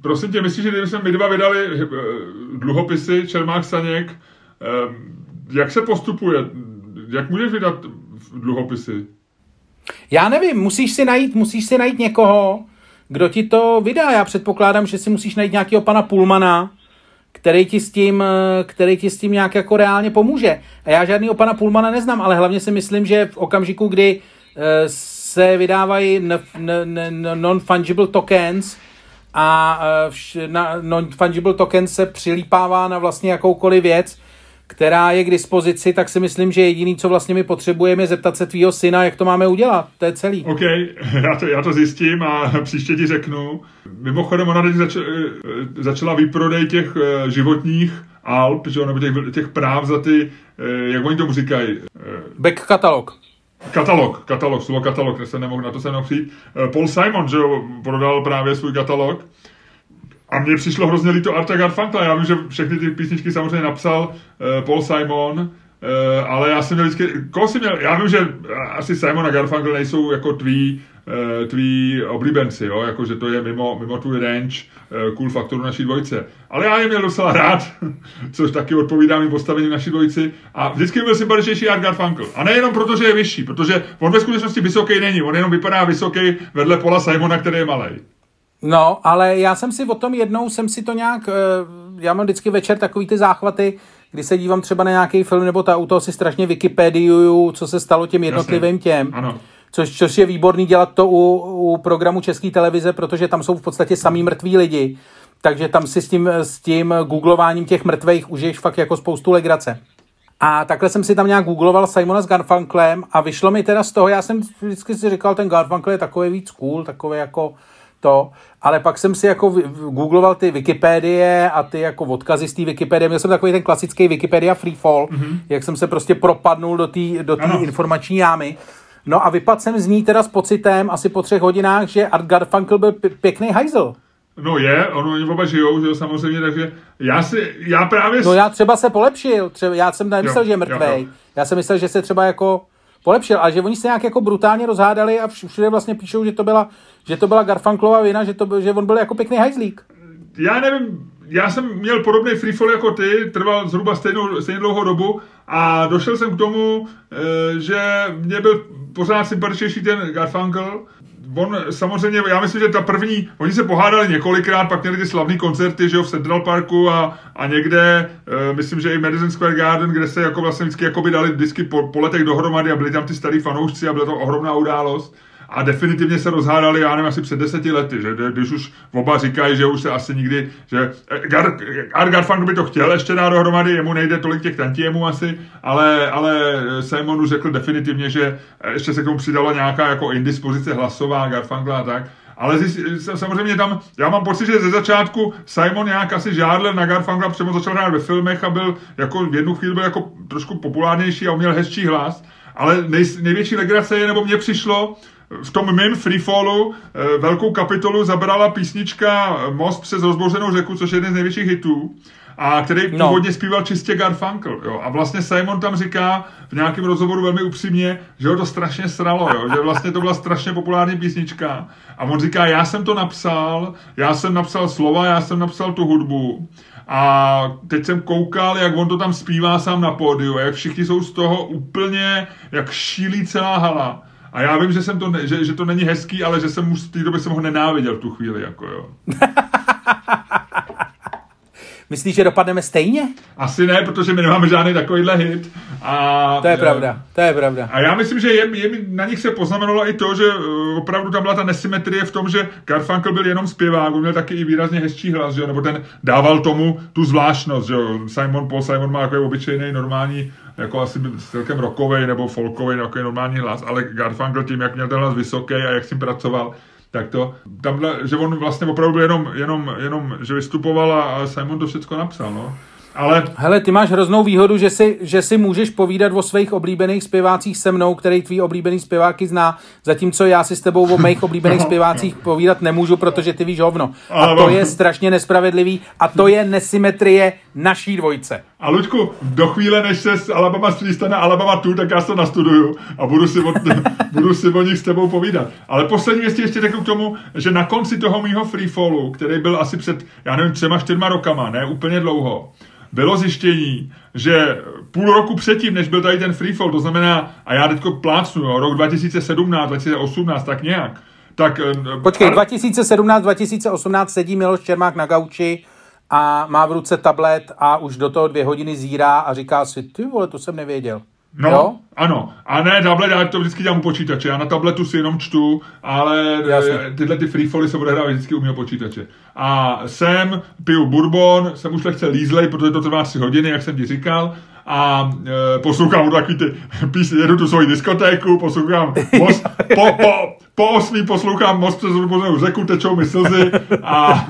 prosím tě, myslíš, že kdyby jsme my dva vydali uh, dluhopisy Čermák Staněk, uh, jak se postupuje? Jak můžeš vydat dluhopisy? Já nevím, musíš si najít, musíš si najít někoho, kdo ti to vydá. Já předpokládám, že si musíš najít nějakého pana Pulmana, který ti s tím, který ti s tím nějak jako reálně pomůže. A já žádného pana Pulmana neznám, ale hlavně si myslím, že v okamžiku, kdy eh, se vydávají non-fungible tokens a eh, non-fungible tokens se přilípává na vlastně jakoukoliv věc, která je k dispozici, tak si myslím, že jediný, co vlastně my potřebujeme, je zeptat se tvýho syna, jak to máme udělat. To je celý. OK, já to, já to zjistím a příště ti řeknu. Mimochodem, ona teď zač, začala výprodej těch eh, životních alp, že, nebo těch, těch práv za ty, eh, jak oni tomu říkají? Eh, Back katalog. Katalog, katalog, slovo katalog, se nemohl, na to se nemohl přijít. Paul Simon, že jo, prodal právě svůj katalog a mně přišlo hrozně líto Arta Garfunkla. Já vím, že všechny ty písničky samozřejmě napsal uh, Paul Simon, uh, ale já jsem měl vždycky, koho jsi měl, já vím, že asi Simon a Garfunkel nejsou jako tví, uh, tví oblíbenci, jo? jako že to je mimo, mimo tu range uh, cool faktoru naší dvojce. Ale já je měl docela rád, což taky odpovídá mým postavení naší dvojici. A vždycky byl sympatičnější Art Garfunkel. A nejenom proto, že je vyšší, protože on ve skutečnosti vysoký není, on jenom vypadá vysoký vedle Paula Simona, který je malý. No, ale já jsem si o tom jednou, jsem si to nějak, eh, já mám vždycky večer takový ty záchvaty, když se dívám třeba na nějaký film nebo ta toho si strašně Wikipediuju, co se stalo těm jednotlivým těm. Ano. Což, což je výborný dělat to u, u programu České televize, protože tam jsou v podstatě samý mrtví lidi. Takže tam si s tím, s tím googlováním těch mrtvých užiješ fakt jako spoustu legrace. A takhle jsem si tam nějak googloval Simona s Garfunklem a vyšlo mi teda z toho, já jsem vždycky si říkal, ten Garfunkel je takový víc cool, takový jako to, ale pak jsem si jako googloval ty Wikipedie a ty jako odkazy z té Wikipedie, měl jsem takový ten klasický Wikipedia freefall, mm-hmm. jak jsem se prostě propadnul do té do informační jámy. No a vypadl jsem z ní teda s pocitem asi po třech hodinách, že Art Garfunkel byl pěkný hajzl. No je, ono oni oba žijou, že jo, samozřejmě, takže já si, já právě... No já třeba se polepšil, třeba, já jsem nemyslel, jo, že je mrtvej. Já jsem myslel, že se třeba jako polepšil, ale že oni se nějak jako brutálně rozhádali a všude vlastně píšou, že to byla, že to byla Garfunklova vina, že, to, že on byl jako pěkný hajzlík. Já nevím, já jsem měl podobný freefall jako ty, trval zhruba stejnou, stejnou dlouhou dobu a došel jsem k tomu, eh, že mě byl pořád sympatičnější ten Garfunkel, on samozřejmě, já myslím, že ta první, oni se pohádali několikrát, pak měli ty slavné koncerty, že jo, v Central Parku a, a někde, uh, myslím, že i Madison Square Garden, kde se jako vlastně vždycky jako by dali vždycky po, po letech dohromady a byli tam ty starý fanoušci a byla to ohromná událost a definitivně se rozhádali, já nevím, asi před deseti lety, že když už oba říkají, že už se asi nikdy, že eh, Gar, Garfunkel by to chtěl ještě dát dohromady, jemu nejde tolik těch tantiemů asi, ale, ale Simon už řekl definitivně, že ještě se k tomu přidala nějaká jako indispozice hlasová Garfunkla a tak, ale samozřejmě tam, já mám pocit, že ze začátku Simon nějak asi žádl na Garfunkla, přemo začal hrát ve filmech a byl jako v jednu chvíli byl jako trošku populárnější a měl hezčí hlas, ale nej, největší legrace je, nebo mně přišlo, v tom mém freefallu eh, velkou kapitolu zabrala písnička Most přes rozbouřenou řeku, což je jeden z největších hitů, a který no. původně zpíval čistě Garfunkel. Jo. A vlastně Simon tam říká v nějakém rozhovoru velmi upřímně, že ho to strašně sralo, jo. že vlastně to byla strašně populární písnička. A on říká, já jsem to napsal, já jsem napsal slova, já jsem napsal tu hudbu. A teď jsem koukal, jak on to tam zpívá sám na pódiu, jak všichni jsou z toho úplně, jak šílí celá hala. A já vím, že, jsem to ne, že, že to není hezký, ale že jsem už v té době jsem ho nenáviděl v tu chvíli, jako jo. Myslíš, že dopadneme stejně? Asi ne, protože my nemáme žádný takovýhle hit. A, to je pravda, to je pravda. A já myslím, že je, je, na nich se poznamenalo i to, že uh, opravdu tam byla ta nesymetrie v tom, že Garfunkel byl jenom zpěvák, on měl taky i výrazně hezčí hlas, že? nebo ten dával tomu tu zvláštnost, že Simon Paul Simon má jako obyčejný, normální jako asi celkem rockový nebo folkový, jako normální hlas, ale Garfunkel tím, jak měl ten hlas vysoký a jak s tím pracoval, tak to, tamhle, že on vlastně opravdu jenom, jenom, jenom že vystupoval a Simon to všechno napsal, no. Ale... Hele, ty máš hroznou výhodu, že si, že si můžeš povídat o svých oblíbených zpěvácích se mnou, který tvý oblíbený zpěváky zná, zatímco já si s tebou o mých oblíbených zpěvácích povídat nemůžu, protože ty víš hovno. A to je strašně nespravedlivý a to je nesymetrie naší dvojce. A Luďku, do chvíle, než se z Alabama Street stane Alabama tu, tak já se to nastuduju a budu si, o, budu si o nich s tebou povídat. Ale poslední věc ještě řeknu k tomu, že na konci toho mýho freefallu, který byl asi před, já nevím, třema, čtyřma rokama, ne úplně dlouho, bylo zjištění, že půl roku předtím, než byl tady ten freefall, to znamená, a já teďko plácnu, jo, rok 2017, 2018, tak nějak, tak... Eh, Počkej, 2017, 2018 sedí Miloš Čermák na gauči a má v ruce tablet a už do toho dvě hodiny zírá a říká si, ty vole, to jsem nevěděl. No, jo? ano. A ne tablet, já to vždycky dělám u počítače. Já na tabletu si jenom čtu, ale Jasně. tyhle ty freefally se odehrávají vždycky u mého počítače. A jsem, piju bourbon, jsem už lehce lízlej, protože to trvá 3 hodiny, jak jsem ti říkal a e, poslouchám takový ty písně, jedu tu svoji diskotéku, poslouchám most, po, po, po osmí poslouchám most přes řeku, tečou mi slzy a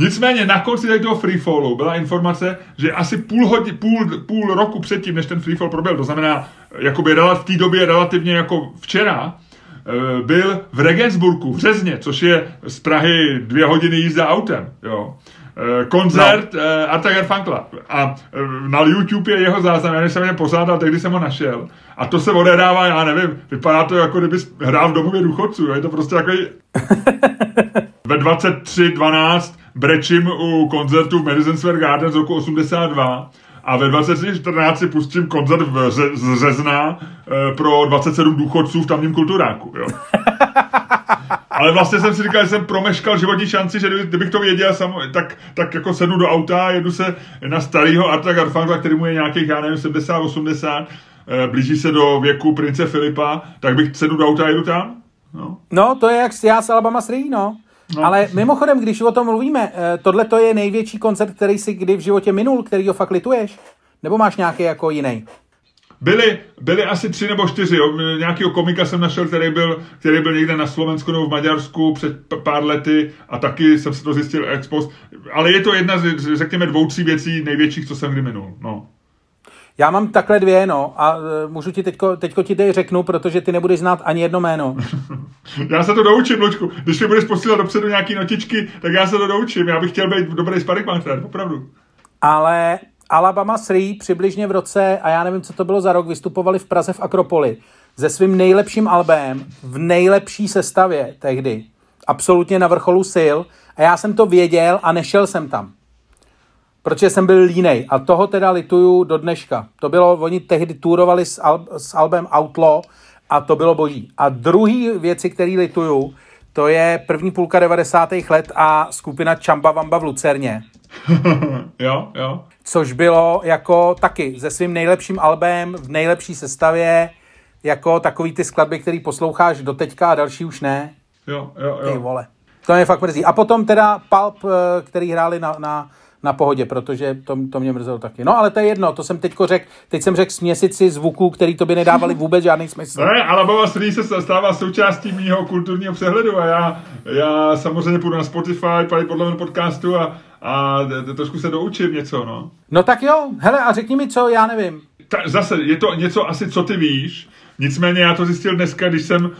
Nicméně na konci toho freefallu byla informace, že asi půl, hodin, půl, půl roku předtím, než ten freefall proběhl, to znamená jakoby v té době relativně jako včera, eh, byl v Regensburgu v Řezně, což je z Prahy dvě hodiny jízda autem. Jo. Eh, koncert no. uh, Arta Garfunkla. A uh, na YouTube je jeho záznam, já jsem je pořádal, tehdy jsem ho našel. A to se odehrává, já nevím, vypadá to jako kdyby hrál v domově důchodců, jo? je to prostě jako ve 23.12 brečím u koncertu v Madison Square Garden z roku 82 a ve 23.14 si pustím koncert v Řezna pro 27 důchodců v tamním kulturáku. Jo. Ale vlastně jsem si říkal, že jsem promeškal životní šanci, že kdybych to věděl, sam, tak, tak jako sednu do auta a jedu se na starého Arta Garfangla, který mu je nějakých, já nevím, 70, 80, eh, blíží se do věku prince Filipa, tak bych sednu do auta a jedu tam. No, no to je jak já s Alabama 3, no. No. Ale mimochodem, když o tom mluvíme, eh, tohle to je největší koncert, který si kdy v životě minul, který ho fakt lituješ? Nebo máš nějaký jako jiný? Byly, byly asi tři nebo čtyři. Jo. Nějakýho komika jsem našel, který byl, který byl někde na Slovensku nebo v Maďarsku před pár lety a taky jsem se to zjistil ex post. Ale je to jedna z, řekněme, dvou, tří věcí největších, co jsem kdy minul. No. Já mám takhle dvě, no, a uh, můžu ti teďko, teďko ti tady řeknu, protože ty nebudeš znát ani jedno jméno. já se to doučím, Ločku. Když mi budeš posílat dopředu nějaký notičky, tak já se to doučím. Já bych chtěl být dobrý sparring partner, opravdu. Ale Alabama 3 přibližně v roce, a já nevím, co to bylo za rok, vystupovali v Praze v Akropoli se svým nejlepším albem v nejlepší sestavě tehdy. Absolutně na vrcholu sil. A já jsem to věděl a nešel jsem tam. Protože jsem byl línej. A toho teda lituju do dneška. To bylo, oni tehdy turovali s, al, s albem Outlaw a to bylo boží. A druhý věci, který lituju, to je první půlka 90. let a skupina Chamba Vamba v Lucerně. jo, jo což bylo jako taky se svým nejlepším albem v nejlepší sestavě, jako takový ty skladby, který posloucháš do teďka a další už ne. Jo, jo, jo. Ty vole. To mě fakt mrzí. A potom teda Pulp, eh, který hráli na, na, na pohodě, protože to, to mě mrzelo taky. No ale to je jedno, to jsem teďko řekl, teď jsem řekl směsici zvuků, který to by nedávali vůbec žádný smysl. Ne, ale Baba Street se stává součástí mého kulturního přehledu a já, já samozřejmě půjdu na Spotify, tady podle podcastu a, a trošku se doučím něco, no. No tak jo, hele a řekni mi co, já nevím. Ta, zase, je to něco asi, co ty víš, Nicméně já to zjistil dneska, když jsem uh,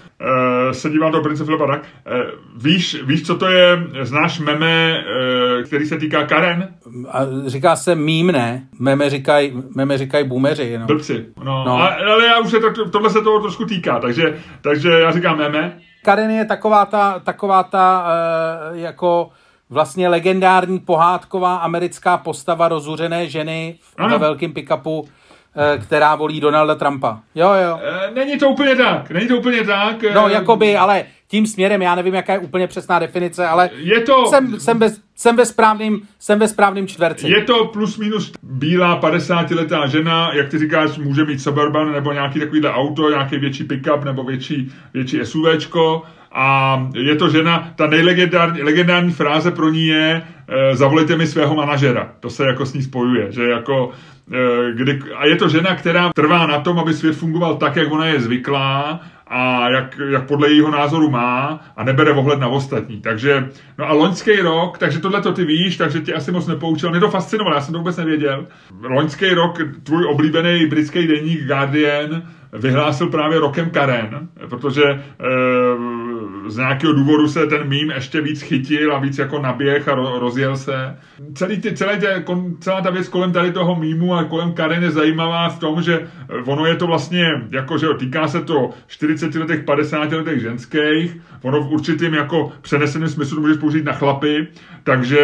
se díval do Prince Filipa, tak uh, víš, víš, co to je, znáš meme, uh, který se týká Karen? A říká se mím, ne? Meme říkají meme říkaj boomeři. No. Blbci, no. no. A, ale já už se to, tohle se toho trošku týká, takže, takže já říkám meme. Karen je taková ta, taková ta uh, jako vlastně legendární pohádková americká postava rozuřené ženy ano. ve velkém pick-upu, která volí Donalda Trumpa. Jo, jo. Eh, není to úplně tak, není to úplně tak. No, jakoby, ale tím směrem, já nevím, jaká je úplně přesná definice, ale je to... jsem, jsem, ve, jsem, ve správným, jsem ve správným čtverci. Je to plus minus bílá 50-letá žena, jak ty říkáš, může mít Suburban nebo nějaký takovýhle auto, nějaký větší pickup nebo větší, větší SUVčko a je to žena, ta nejlegendární legendární fráze pro ní je zavolejte mi svého manažera. To se jako s ní spojuje, že jako e, kdy, a je to žena, která trvá na tom, aby svět fungoval tak, jak ona je zvyklá a jak, jak podle jejího názoru má a nebere ohled na ostatní. Takže, no a loňský rok, takže tohle to ty víš, takže tě asi moc nepoučil. Mě to fascinovalo, já jsem to vůbec nevěděl. Loňský rok tvůj oblíbený britský deník Guardian vyhlásil právě rokem Karen, protože e, z nějakého důvodu se ten mím ještě víc chytil a víc jako naběh a rozjel se. Celý ty, celé tě, celá ta věc kolem tady toho mýmu a kolem Karen je zajímavá v tom, že ono je to vlastně, jako že týká se to 40 letech, 50 letech ženských, ono v určitým jako přeneseném smyslu můžeš použít na chlapy, takže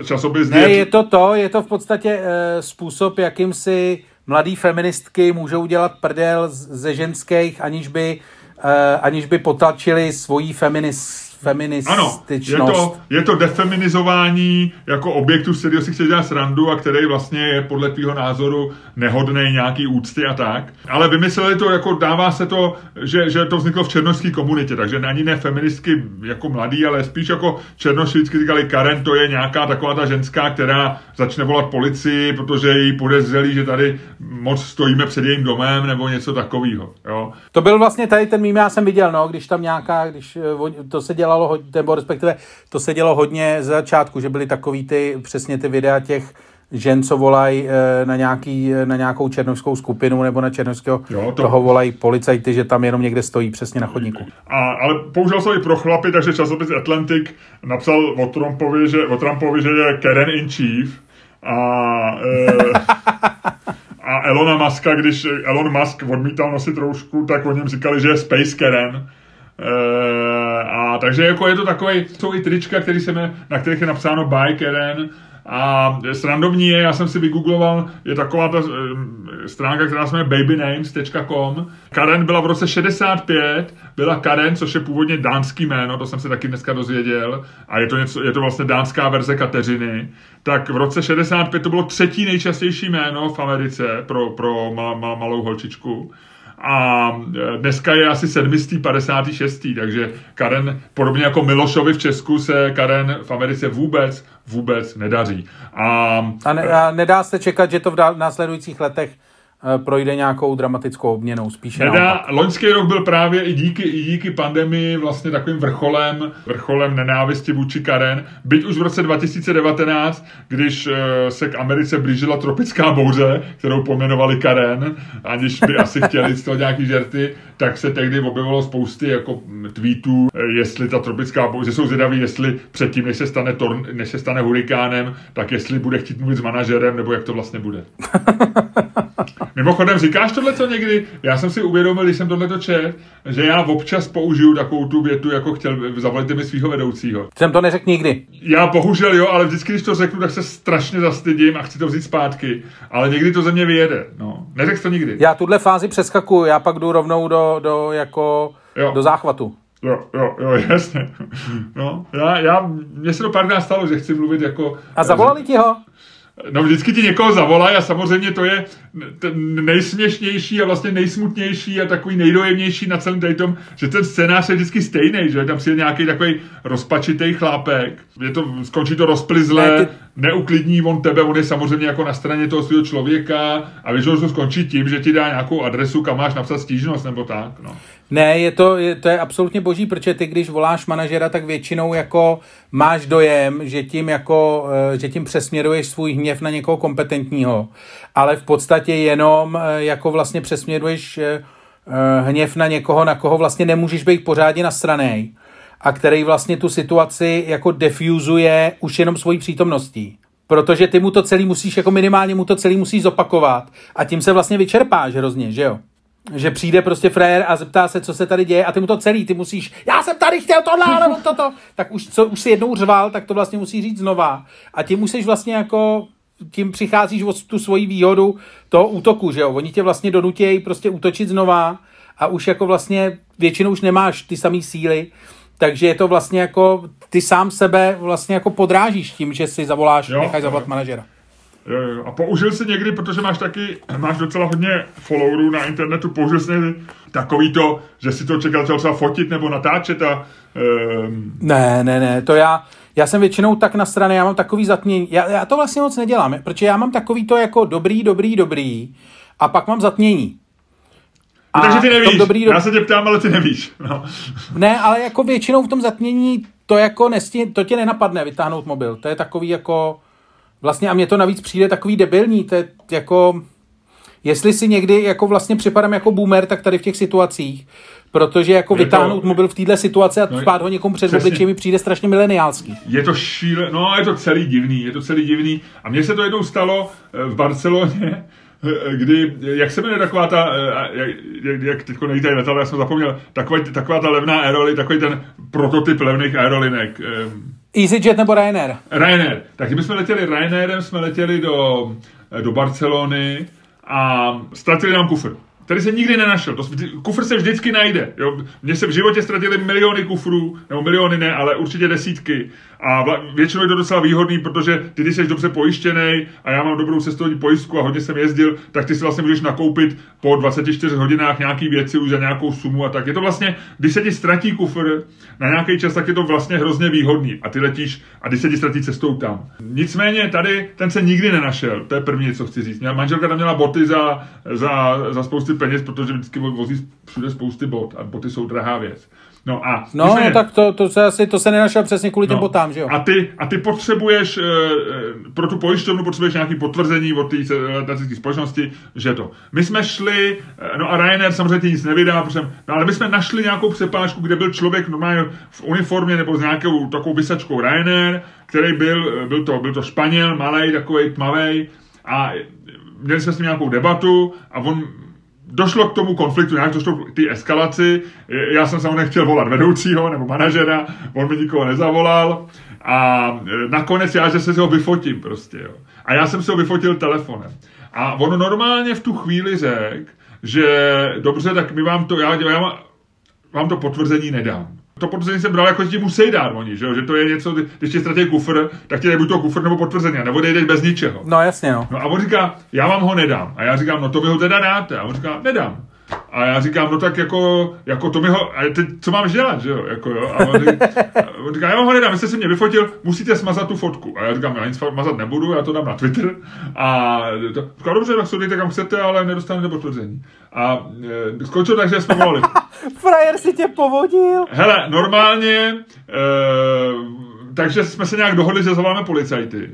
e, časopis... Ne, je to to, je to v podstatě e, způsob, jakým si mladý feministky můžou dělat prdel ze ženských, aniž by Eh, aniž by potlačili svoji feminis, feminističnost. Ano, je to, je to defeminizování jako objektu, z kterého si chce dělat srandu a který vlastně je podle tvýho názoru nehodný nějaký úcty a tak. Ale vymysleli to, jako dává se to, že, že to vzniklo v černošské komunitě, takže ani ne feministky jako mladý, ale spíš jako černoši vždycky říkali, Karen to je nějaká taková ta ženská, která začne volat policii, protože jí podezřelí, že tady moc stojíme před jejím domem nebo něco takového. To byl vlastně tady ten mým, já jsem viděl, no, když tam nějaká, když eh, to se dělá dělalo hodně, nebo respektive to se dělo hodně z začátku, že byly takový ty, přesně ty videa těch žen, co volají eh, na, nějaký, eh, na nějakou černovskou skupinu nebo na černovského, jo, to... toho volají policajty, že tam jenom někde stojí přesně na chodníku. A, ale použil se i pro chlapy, takže časopis Atlantic napsal o Trumpovi, že, o Trumpovi, že je Karen in Chief a, e, a Elona Muska, když Elon Musk odmítal nosit roušku, tak o něm říkali, že je Space Karen. E, a takže jako je to takový, jsou i trička, který se mě, na kterých je napsáno by Karen, A srandovní je, já jsem si vygoogloval, je taková ta eh, stránka, která se jmenuje babynames.com. Karen byla v roce 65, byla Karen, což je původně dánský jméno, to jsem se taky dneska dozvěděl, a je to, něco, je to vlastně dánská verze Kateřiny. Tak v roce 65 to bylo třetí nejčastější jméno v Americe pro, pro ma, ma, malou holčičku a e, dneska je asi 756. Takže Karen, podobně jako Milošovi v Česku, se Karen v Americe vůbec, vůbec nedaří. A, a, ne, a nedá se čekat, že to v následujících letech projde nějakou dramatickou obměnou, spíše Nedá, naopak. Loňský rok byl právě i díky, i díky pandemii vlastně takovým vrcholem, vrcholem nenávisti vůči Karen. Byť už v roce 2019, když eh, se k Americe blížila tropická bouře, kterou pomenovali Karen, aniž by asi chtěli z toho nějaký žerty, tak se tehdy objevilo spousty jako tweetů, eh, jestli ta tropická bouře, jsou zvědaví, jestli předtím, než se stane, torn, než se stane hurikánem, tak jestli bude chtít mluvit s manažerem, nebo jak to vlastně bude. Mimochodem, říkáš tohle co někdy? Já jsem si uvědomil, když jsem tohle to čet, že já občas použiju takovou tu větu, jako chtěl, zavolejte mi svého vedoucího. Jsem to neřekl nikdy. Já bohužel jo, ale vždycky, když to řeknu, tak se strašně zastydím a chci to vzít zpátky. Ale někdy to ze mě vyjede. No. Neřekl to nikdy. Já tuhle fázi přeskakuju, já pak jdu rovnou do, do, jako, jo. do záchvatu. Jo, jo, jo, jasně. No, já, já, mně se to párkrát stalo, že chci mluvit jako... A zavolali ti ho? No vždycky ti někoho zavolají a samozřejmě to je ten nejsměšnější a vlastně nejsmutnější a takový nejdojemnější na celém tady tom, že ten scénář je vždycky stejný, že tam si je nějaký takový rozpačitý chlápek, je to, skončí to rozplizlé, ne, ty... neuklidní on tebe, on je samozřejmě jako na straně toho svého člověka a víš, že to skončí tím, že ti dá nějakou adresu, kam máš napsat stížnost nebo tak. No. Ne, je to, je, to je absolutně boží, protože ty, když voláš manažera, tak většinou jako máš dojem, že tím, jako, eh, že tím přesměruješ svůj hněv na někoho kompetentního, ale v podstatě jenom eh, jako vlastně přesměruješ eh, hněv na někoho, na koho vlastně nemůžeš být pořádně nasranej a který vlastně tu situaci jako defuzuje už jenom svojí přítomností. Protože ty mu to celý musíš, jako minimálně mu to celý musíš zopakovat a tím se vlastně vyčerpáš hrozně, že jo? Že přijde prostě frajer a zeptá se, co se tady děje a ty mu to celý, ty musíš, já jsem tady chtěl tohle, ale toto, tak už, co, už si jednou řval, tak to vlastně musí říct znova. A tím musíš vlastně jako, tím přicházíš o tu svoji výhodu toho útoku, že jo, oni tě vlastně donutějí prostě útočit znova a už jako vlastně většinou už nemáš ty samé síly, takže je to vlastně jako, ty sám sebe vlastně jako podrážíš tím, že si zavoláš, jo, necháš zavolat manažera. A použil jsi někdy, protože máš taky, máš docela hodně followerů na internetu, použil jsi někdy takový to, že si to čekal třeba fotit nebo natáčet a... Um... Ne, ne, ne, to já, já jsem většinou tak na straně, já mám takový zatmění, já, já to vlastně moc nedělám, protože já mám takový to jako dobrý, dobrý, dobrý a pak mám zatmění. A no, takže ty nevíš, dobrý, já se tě ptám, ale ty nevíš. No. Ne, ale jako většinou v tom zatmění to jako nestí, to tě nenapadne vytáhnout mobil, to je takový jako Vlastně a mně to navíc přijde takový debilní, to je jako, jestli si někdy jako vlastně připadám jako boomer, tak tady v těch situacích, protože jako je vytáhnout to, mobil v této situaci a no, ho někomu před obličejem mi přijde strašně mileniálský. Je to šíle, no je to celý divný, je to celý divný a mně se to jednou stalo eh, v Barceloně, eh, kdy, jak se jmenuje taková ta, eh, jak, jak, teď nejde letadlo, já jsem zapomněl, taková, taková ta levná aeroli, takový ten prototyp levných aerolinek. EasyJet nebo Ryanair? Ryanair. Tak jsme letěli Ryanairem, jsme letěli do, do Barcelony a ztratili nám kufr který se nikdy nenašel. To, kufr se vždycky najde. Jo. Mně se v životě ztratili miliony kufrů, nebo miliony ne, ale určitě desítky. A většinou je to docela výhodný, protože ty, když jsi dobře pojištěný a já mám dobrou cestovní pojistku a hodně jsem jezdil, tak ty si vlastně můžeš nakoupit po 24 hodinách nějaký věci už za nějakou sumu a tak. Je to vlastně, když se ti ztratí kufr na nějaký čas, tak je to vlastně hrozně výhodný. A ty letíš a když se ti ztratí cestou tam. Nicméně tady ten se nikdy nenašel. To je první, co chci říct. Manželka tam měla boty za, za, za spousty peněz, protože vždycky vozí všude spousty bot a boty jsou drahá věc. No a no, no tak to, to, se asi, to se nenašel přesně kvůli no, těm botám, že jo? A ty, a ty potřebuješ, e, pro tu pojišťovnu potřebuješ nějaký potvrzení od té letecké společnosti, že to. My jsme šli, no a Ryanair samozřejmě nic nevydá, protože, no ale my jsme našli nějakou přepážku, kde byl člověk normálně v uniformě nebo s nějakou takovou vysačkou Ryanair, který byl, byl to, byl to Španěl, malý, takový tmavý a měli jsme s ním nějakou debatu a on došlo k tomu konfliktu, nějak došlo k té eskalaci, já jsem samozřejmě chtěl volat vedoucího nebo manažera, on mi nikoho nezavolal a e, nakonec já, že se ho vyfotím prostě, jo. A já jsem si ho vyfotil telefonem. A on normálně v tu chvíli řekl, že dobře, tak my vám to, já, já vám to potvrzení nedám. To potvrzení jsem bral jako, že ti musí dát oni, že, že to je něco, když ti ztratí kufr, tak ti buď to kufr nebo potvrzení, nebo jdeš bez ničeho. No jasně, no. no. a on říká, já vám ho nedám. A já říkám, no to vy ho teda dáte. A on říká, nedám. A já říkám, no tak jako, jako to mi ho, a teď co mám dělat, že jo, jako jo. A on říká, on říká já vám ho nedám, vy jste si mě vyfotil, musíte smazat tu fotku. A já říkám, já nic smazat nebudu, já to dám na Twitter. A to, říká, dobře, tak sudejte kam chcete, ale nedostanete potvrzení. A e, skončilo tak, že jsme volali. Frajer si tě povodil. Hele, normálně, e, takže jsme se nějak dohodli, že zavoláme policajty.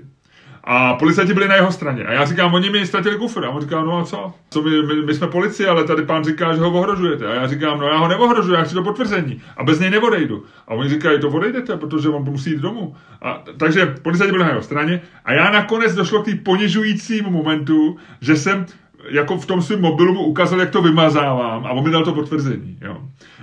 A policajti byli na jeho straně. A já říkám, oni mi ztratili kufr. A on říká, no a co? co my, my, my, jsme policie, ale tady pán říká, že ho ohrožujete. A já říkám, no já ho neohrožuji, já chci to potvrzení. A bez něj neodejdu. A oni říkají, to odejdete, protože on musí jít domů. A, takže policajti byli na jeho straně. A já nakonec došlo k té ponižujícímu momentu, že jsem jako v tom svém mobilu mu ukázal, jak to vymazávám a on mi dal to potvrzení. Jo.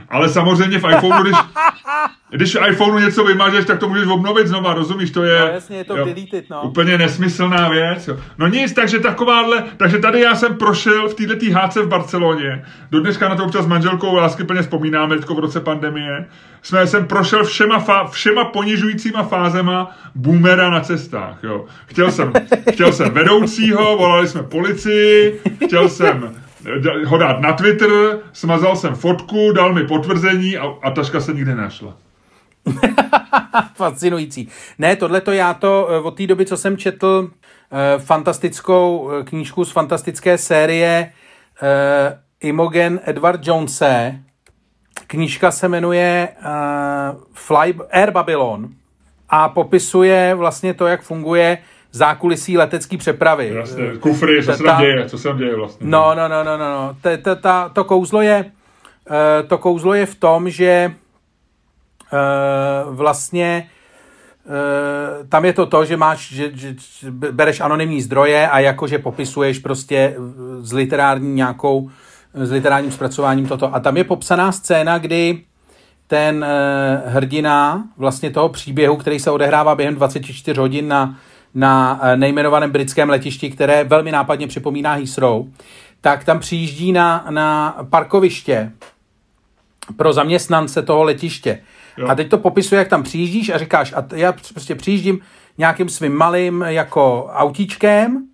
Ale samozřejmě v iPhoneu, když, když iPhoneu něco vymažeš, tak to můžeš obnovit znova, rozumíš? To je, no, jasně, je to jo, deleted, no. úplně nesmyslná věc. Jo. No nic, takže takováhle, takže tady já jsem prošel v této háce v Barceloně. Do dneška na to občas s manželkou lásky plně vzpomínáme, teďko v roce pandemie. Jsme, jsem prošel všema, fa, všema ponižujícíma fázema boomera na cestách. Jo. Chtěl jsem, chtěl jsem vedoucího, volali jsme policii, chtěl jsem ho dát na Twitter, smazal jsem fotku, dal mi potvrzení a, a taška se nikdy našla. Fascinující. Ne, tohle to já to eh, od té doby, co jsem četl eh, fantastickou eh, knížku z fantastické série Imogen Edward Jonese. Knížka se jmenuje Fly, Air Babylon a popisuje vlastně to, jak funguje zákulisí letecké přepravy. Jasně, kufry, co se tam děje, co se tam děje vlastně. No, no, no, no, no. no. To kouzlo je, to kouzlo je v tom, že vlastně uh, tam je to to, že máš, že, že bereš anonymní zdroje a jakože popisuješ prostě s literární nějakou, s literárním zpracováním toto. A tam je popsaná scéna, kdy ten hrdina vlastně toho příběhu, který se odehrává během 24 hodin na na eh, nejmenovaném britském letišti, které velmi nápadně připomíná Heathrow, tak tam přijíždí na, na parkoviště pro zaměstnance toho letiště. Jo. A teď to popisuje, jak tam přijíždíš a říkáš, a já prostě přijíždím nějakým svým malým jako autíčkem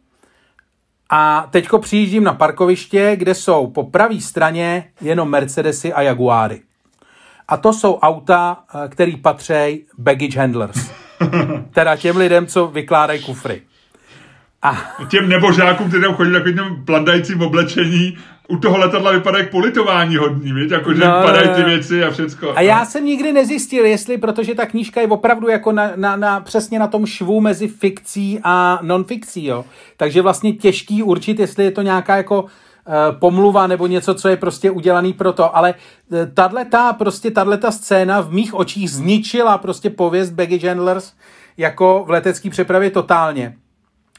a teďko přijíždím na parkoviště, kde jsou po pravé straně jenom Mercedesy a Jaguáry. A to jsou auta, eh, které patří baggage handlers. teda těm lidem, co vykládají kufry. A... Těm nebožákům, kteří tam chodí takovým plandajícím oblečení, u toho letadla vypadá jak politování hodní, víš? Jako, že no, padají ty věci a všecko. A já jsem nikdy nezjistil, jestli, protože ta knížka je opravdu jako na, na, na, přesně na tom švu mezi fikcí a non-fikcí, jo. Takže vlastně těžký určit, jestli je to nějaká jako Eh, pomluva nebo něco, co je prostě udělaný pro to, ale eh, tato, prostě tato scéna v mých očích zničila prostě pověst baggage handlers jako v letecké přepravě totálně.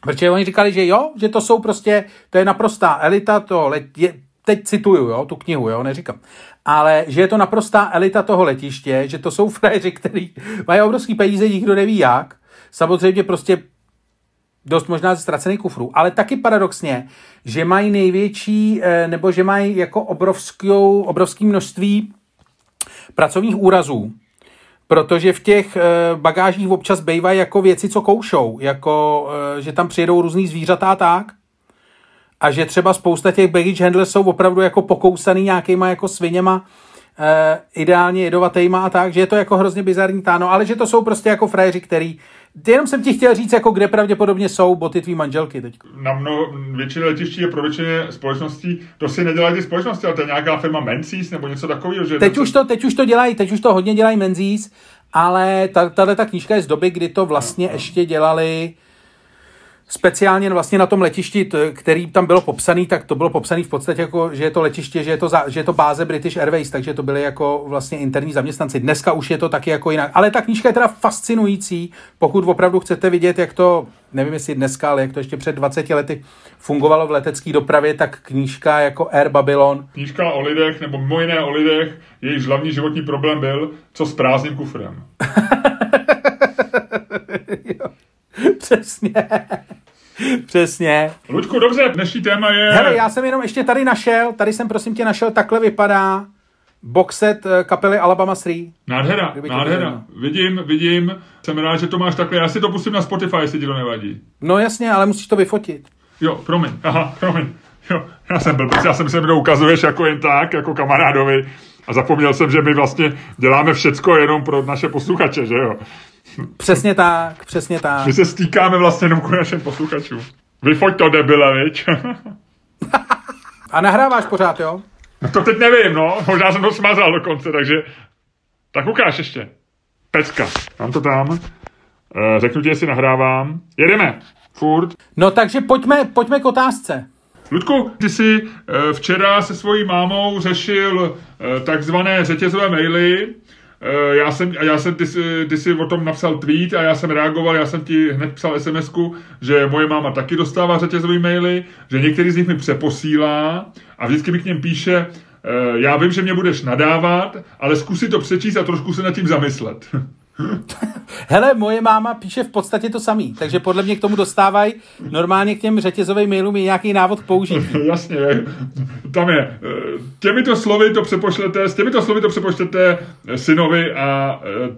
Protože oni říkali, že jo, že to jsou prostě, to je naprostá elita, to let, je, teď cituju, jo, tu knihu, jo, neříkám, ale že je to naprostá elita toho letiště, že to jsou frajeři, kteří mají obrovský peníze, nikdo neví jak, samozřejmě prostě dost možná ze ztracených kufrů, ale taky paradoxně, že mají největší, eh, nebo že mají jako obrovskou, obrovský množství pracovních úrazů, protože v těch eh, bagážích občas bývají jako věci, co koušou, jako eh, že tam přijedou různý zvířata a tak, a že třeba spousta těch baggage handlers jsou opravdu jako pokousaný nějakýma jako sviněma, ideálně jedovatýma a tak, že je to jako hrozně bizarní táno, ale že to jsou prostě jako frajeři, který Jenom jsem ti chtěl říct, jako kde pravděpodobně jsou boty tvý manželky teď. Na mnoho, většině letiští je pro většině společností, to si nedělají ty společnosti, ale to je nějaká firma Menzies nebo něco takového. Že teď, už to, teď už to dělají, teď už to hodně dělají Menzies, ale tahle ta knížka je z doby, kdy to vlastně ještě dělali speciálně vlastně na tom letišti, který tam bylo popsaný, tak to bylo popsaný v podstatě jako, že je to letiště, že je to, za, že je to báze British Airways, takže to byly jako vlastně interní zaměstnanci. Dneska už je to taky jako jinak. Ale ta knížka je teda fascinující, pokud opravdu chcete vidět, jak to, nevím jestli dneska, ale jak to ještě před 20 lety fungovalo v letecké dopravě, tak knížka jako Air Babylon. Knížka o lidech, nebo mimo jiné o lidech, jejichž hlavní životní problém byl, co s prázdným kufrem. Přesně. Přesně. Luďku, dobře, dnešní téma je... Hele, já jsem jenom ještě tady našel, tady jsem prosím tě našel, takhle vypadá boxet eh, kapely Alabama 3. Nádhera, nádhera. Vidím, vidím. Jsem rád, že to máš takhle. Já si to pustím na Spotify, jestli ti to nevadí. No jasně, ale musíš to vyfotit. Jo, promiň. Aha, promiň. Jo, já jsem byl, já jsem se mnou ukazuješ jako jen tak, jako kamarádovi. A zapomněl jsem, že my vlastně děláme všecko jenom pro naše posluchače, že jo? Přesně tak, přesně tak. My se stýkáme vlastně jenom k našem posluchačům. Vyfoď to, debile, viď? A nahráváš pořád, jo? No to teď nevím, no. Možná jsem to smazal dokonce, takže... Tak ukáž ještě. Pecka. Mám to tam. Eh, řeknu ti, jestli nahrávám. Jedeme. Furt. No takže pojďme, pojďme k otázce. Ludku, ty jsi eh, včera se svojí mámou řešil eh, takzvané řetězové maily, já jsem, já jsem ty, ty jsi o tom napsal tweet a já jsem reagoval, já jsem ti hned psal sms že moje máma taky dostává řetězové maily, že některý z nich mi přeposílá a vždycky mi k něm píše, eh, já vím, že mě budeš nadávat, ale zkusi to přečíst a trošku se nad tím zamyslet. Hele, moje máma píše v podstatě to samý, takže podle mě k tomu dostávají normálně k těm řetězovým mailům je nějaký návod k použití. Jasně, tam je. Eh, těmito slovy to přepošlete, s těmito slovy to přepošlete synovi a eh,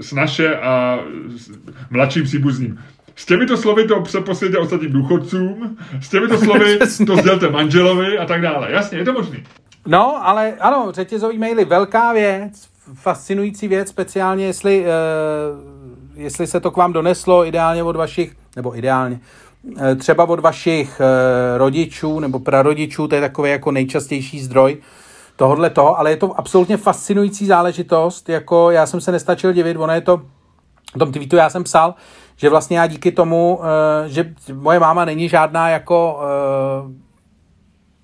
s naše a mladším příbuzným. S těmito slovy to přepošlete ostatním důchodcům, s těmito slovy to sdělte manželovi a tak dále. Jasně, je to možný. No, ale ano, řetězový maily, velká věc, fascinující věc, speciálně jestli, uh, jestli se to k vám doneslo ideálně od vašich, nebo ideálně, uh, třeba od vašich uh, rodičů nebo prarodičů, to je takový jako nejčastější zdroj tohodle toho, ale je to absolutně fascinující záležitost, jako já jsem se nestačil divit, ono je to, v tom tweetu já jsem psal, že vlastně já díky tomu, že moje máma není žádná jako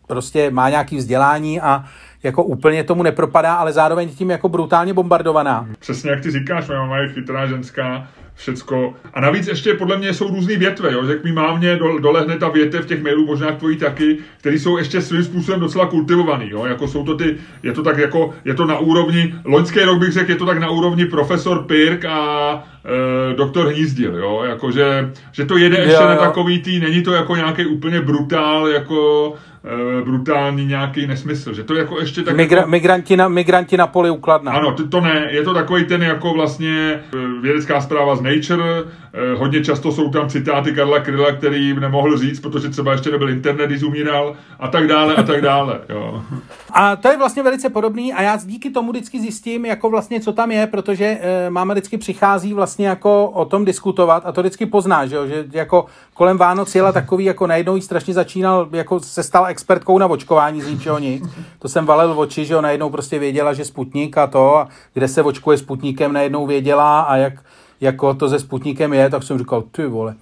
prostě má nějaký vzdělání a jako úplně tomu nepropadá, ale zároveň tím jako brutálně bombardovaná. Přesně jak ty říkáš, moje máma je chytrá ženská, všecko. A navíc ještě podle mě jsou různé větve, jo? že jak mi mámě dolehne ta větev v těch mailů, možná tvojí taky, které jsou ještě svým způsobem docela kultivovaný. Jo? Jako jsou to ty, je to tak jako, je to na úrovni, loňský rok bych řekl, je to tak na úrovni profesor Pirk a e, doktor Hnízdil, jo? Jako, že, že to jede ještě jo, jo. na takový tý, není to jako nějaký úplně brutál, jako brutální nějaký nesmysl, že to je jako ještě tak... Migra- jako... migranti, na, migranti na poli ukladna. Ano, to, to ne, je to takový ten jako vlastně eh, vědecká zpráva z Nature, eh, hodně často jsou tam citáty Karla Kryla, který nemohl říct, protože třeba ještě nebyl internet, když umíral, a tak dále, a tak dále, jo. A to je vlastně velice podobný a já díky tomu vždycky zjistím, jako vlastně co tam je, protože e, máma vždycky přichází vlastně jako o tom diskutovat a to vždycky pozná, že, jo? že jako kolem Vánoc jela takový, jako najednou strašně začínal, jako se stal expertkou na očkování z ničeho nic. To jsem valil v oči, že jo, najednou prostě věděla, že Sputnik a to, a kde se očkuje Sputnikem, najednou věděla a jak jako to se Sputnikem je, tak jsem říkal, ty vole.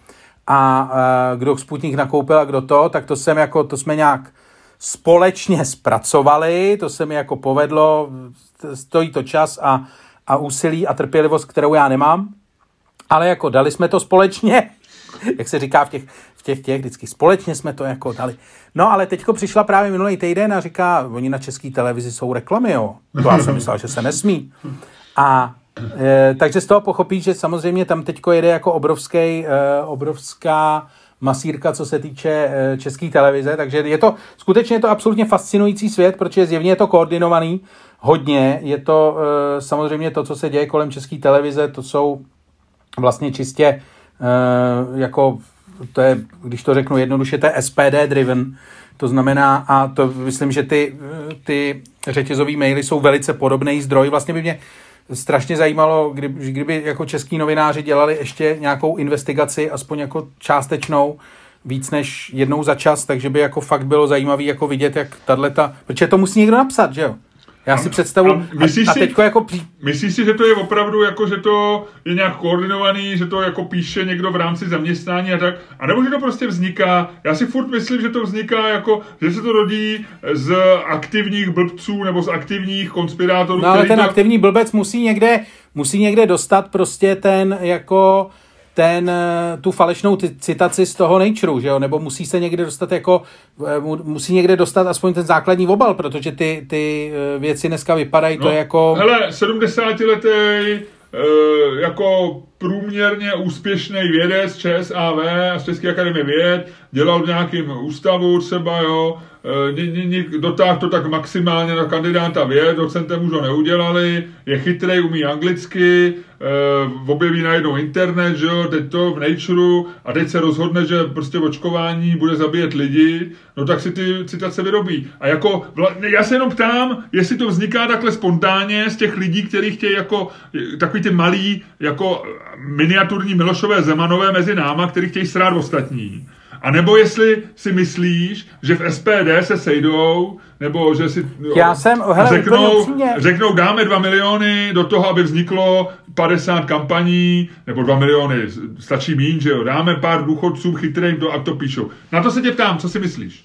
A uh, kdo Sputnik nakoupil a kdo to, tak to jsem jako, to jsme nějak společně zpracovali, to se mi jako povedlo, stojí to čas a, a úsilí a trpělivost, kterou já nemám, ale jako dali jsme to společně, jak se říká v těch, v těch, těch vždycky společně jsme to jako dali. No ale teďko přišla právě minulý týden a říká, oni na české televizi jsou reklamy, jo. To já jsem myslel, že se nesmí. A e, takže z toho pochopí, že samozřejmě tam teďko jede jako obrovský, e, obrovská masírka, co se týče e, české televize, takže je to skutečně je to absolutně fascinující svět, protože zjevně je to koordinovaný hodně, je to e, samozřejmě to, co se děje kolem české televize, to jsou vlastně čistě jako, to je, když to řeknu jednoduše, to je SPD driven, to znamená, a to myslím, že ty, ty řetězové maily jsou velice podobný zdroj. Vlastně by mě strašně zajímalo, kdyby, kdyby jako český novináři dělali ještě nějakou investigaci, aspoň jako částečnou, víc než jednou za čas, takže by jako fakt bylo zajímavé jako vidět, jak tato, protože to musí někdo napsat, že jo? Já si představu, myslíš a, a si- teďko jako pří, Myslíš si, že to je opravdu jako, že to je nějak koordinovaný, že to jako píše někdo v rámci zaměstnání a tak? A nebo že to prostě vzniká, já si furt myslím, že to vzniká jako, že se to rodí z aktivních blbců nebo z aktivních konspirátorů, No ale ten to... aktivní blbec musí někde, musí někde dostat prostě ten jako ten, eh, tu falešnou citaci z toho Nature, že jo? Nebo musí se někde dostat jako, eh, mu- musí někde dostat aspoň ten základní obal, protože ty, ty eh, věci dneska vypadají, to je jako... Hele, 70-letý e, jako průměrně úspěšný vědec ČSAV a z České akademie věd, dělal v nějakém ústavu třeba, jo, e, dotáhl to tak maximálně na kandidáta věd, docentem už ho neudělali, je chytrý, umí anglicky, e, objeví najednou internet, že jo, teď to v Nature a teď se rozhodne, že prostě očkování bude zabíjet lidi, no tak si ty citace vyrobí. A jako, já se jenom ptám, jestli to vzniká takhle spontánně z těch lidí, kteří chtějí jako takový ty malý, jako miniaturní Milošové Zemanové mezi náma, který chtějí srát ostatní. A nebo jestli si myslíš, že v SPD se sejdou, nebo že si jo, Já jsem- hele, řeknou, řeknou, dáme 2 miliony do toho, aby vzniklo 50 kampaní, nebo 2 miliony, stačí mín, že jo, dáme pár důchodcům chytrým to a to píšou. Na to se tě ptám, co si myslíš?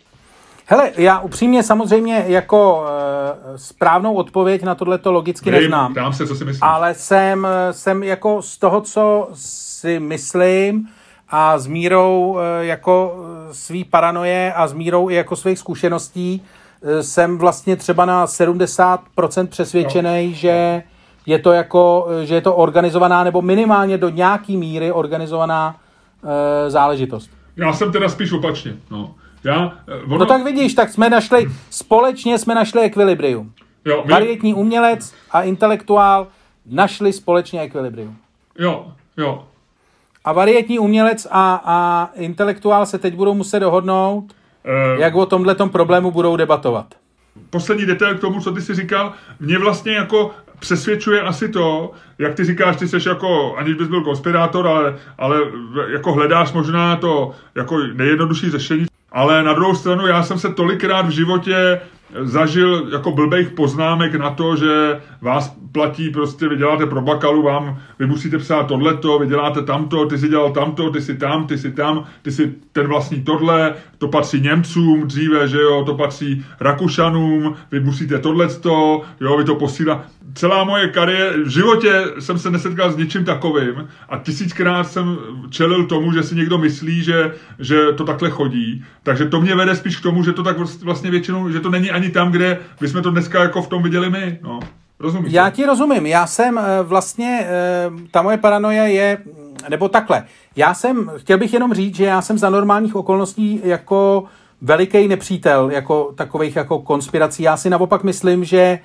Hele, já upřímně samozřejmě jako e, správnou odpověď na tohleto logicky Dej, neznám. Ptám se, co si myslíš. ale jsem, jsem jako z toho, co si myslím a s mírou eh, jako eh, svý paranoje a s mírou i jako svých zkušeností eh, jsem vlastně třeba na 70% přesvědčený, že je to jako, eh, že je to organizovaná nebo minimálně do nějaký míry organizovaná eh, záležitost. Já jsem teda spíš opačně. No. Já, eh, ono, No tak vidíš, tak jsme našli, společně jsme našli ekvilibrium. jo, my, Varietní umělec a intelektuál našli společně ekvilibrium. jo, jo. A varietní umělec a, a intelektuál se teď budou muset dohodnout, Eh, jak o tomhletom problému budou debatovat. poslední detail k tomu, co ty jsi říkal, mě vlastně jako přesvědčuje asi to, jak ty říkáš, ty jsi jako, aniž bys byl konspirátor, ale, ale jako hledáš možná to jako nejjednodušší řešení, ale na druhou stranu já jsem se tolikrát v životě zažil jako blbejch poznámek na to, že vás platí prostě, vy děláte pro bakalu, vám, vy musíte psát tohleto, vy děláte tamto, ty si dělal tamto, ty si tam, ty si tam, ty si ten vlastní tohle, to patří Němcům dříve, že jo, to patří Rakušanům, vy musíte tohleto, jo, vy to posílá. Celá moje kariéra, v životě jsem se nesetkal s ničím takovým a tisíckrát jsem čelil tomu, že si někdo myslí, že, že to takhle chodí. Takže to mě vede spíš k tomu, že to tak vlastně většinou, že to není ani tam, kde bychom to dneska jako v tom viděli my. No. Rozumíš? Já ti rozumím. Já jsem eh, vlastně, eh, ta moje paranoia je, nebo takhle. Já jsem, chtěl bych jenom říct, že já jsem za normálních okolností jako veliký nepřítel, jako takových jako konspirací. Já si naopak myslím, že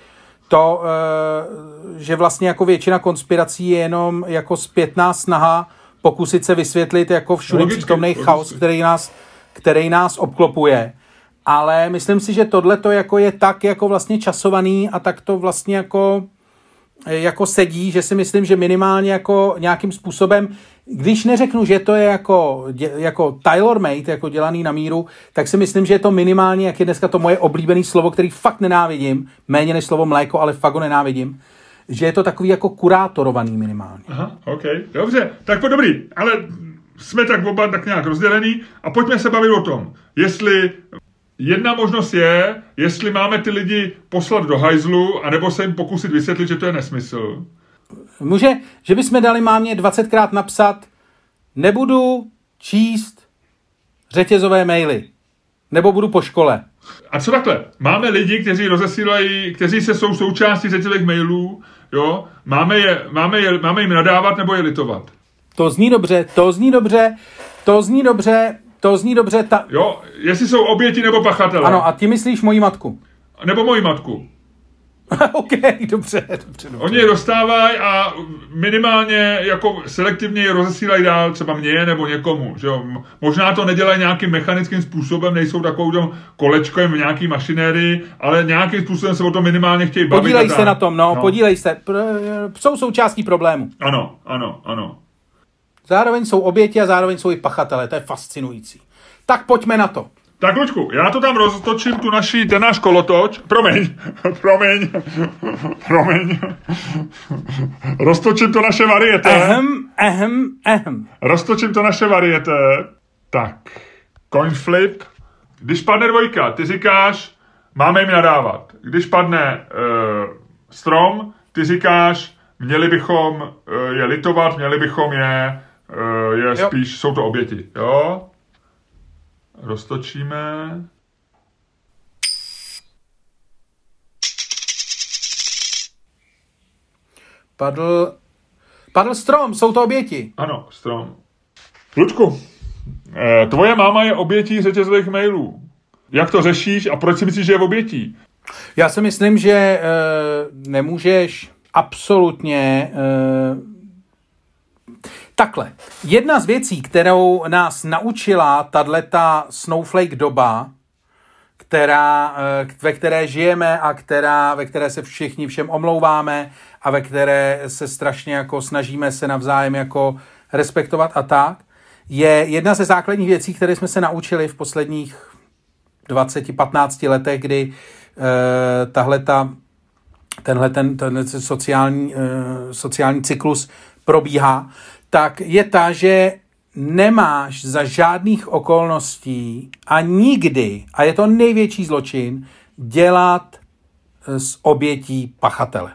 to, eh, že vlastně jako většina konspirací je jenom jako zpětná snaha pokusit se vysvětlit jako všude přítomný chaos, který nás, který nás obklopuje. Ale myslím si, že tohle to jako je tak jako vlastně časovaný a tak to vlastně jako jako sedí, že si myslím, že minimálně jako nějakým způsobem, když neřeknu, že to je jako, jako tailor-made, jako dělaný na míru, tak si myslím, že je to minimálně, jak je dneska to moje oblíbené slovo, který fakt nenávidím, méně než slovo mléko, ale fakt ho nenávidím, že je to takový jako kurátorovaný minimálně. Aha, OK, dobře, tak po dobrý, ale jsme tak oba tak nějak rozdělený a pojďme se bavit o tom, jestli jedna možnost je, jestli máme ty lidi poslat do hajzlu, anebo se jim pokusit vysvětlit, že to je nesmysl. Může, že bychom dali mámě 20krát napsat, nebudu číst řetězové maily, nebo budu po škole. A co takhle? Máme lidi, kteří rozesílají, kteří se jsou součástí řetězových mailů, jo? Máme, je, máme, je, máme jim nadávat nebo je litovat. To zní dobře, to zní dobře, to zní dobře, to zní dobře. Ta... Jo, jestli jsou oběti nebo pachatelé. Ano, a ty myslíš moji matku. Nebo moji matku. OK, dobře, dobře, dobře. Oni je dostávají a minimálně jako selektivně je rozesílají dál třeba mě nebo někomu. Že jo? Možná to nedělají nějakým mechanickým způsobem, nejsou takovým kolečkem v nějaký mašinérii, ale nějakým způsobem se o to minimálně chtějí bavit. Podílej se na tom, no, no. podílej se. Jsou součástí problému. Ano, ano, ano. Zároveň jsou oběti a zároveň jsou i pachatele, to je fascinující. Tak pojďme na to. Tak, Lučku, já to tam roztočím, tu naši, ten náš kolotoč. Promiň, promiň, promiň. Roztočím to naše varieté. Ehem, ehem, ehem. Roztočím to naše varieté. Tak, coin flip. Když padne dvojka, ty říkáš, máme jim nadávat. Když padne uh, strom, ty říkáš, měli bychom uh, je litovat, měli bychom je, uh, je spíš, jsou to oběti. Jo? Roztočíme. Padl, padl strom, jsou to oběti. Ano, strom. Lučku, eh, tvoje máma je obětí řetězových mailů. Jak to řešíš a proč si myslíš, že je v obětí? Já si myslím, že e, nemůžeš absolutně e, Takhle. Jedna z věcí, kterou nás naučila tato snowflake doba, která, eh, ve které žijeme a která, ve které se všichni všem omlouváme a ve které se strašně jako snažíme se navzájem jako respektovat a tak, je jedna ze základních věcí, které jsme se naučili v posledních 20-15 letech, kdy uh, tahle ta, tenhle ten, ten sociální, uh, sociální cyklus probíhá, tak je ta, že nemáš za žádných okolností a nikdy, a je to největší zločin, dělat z obětí pachatele.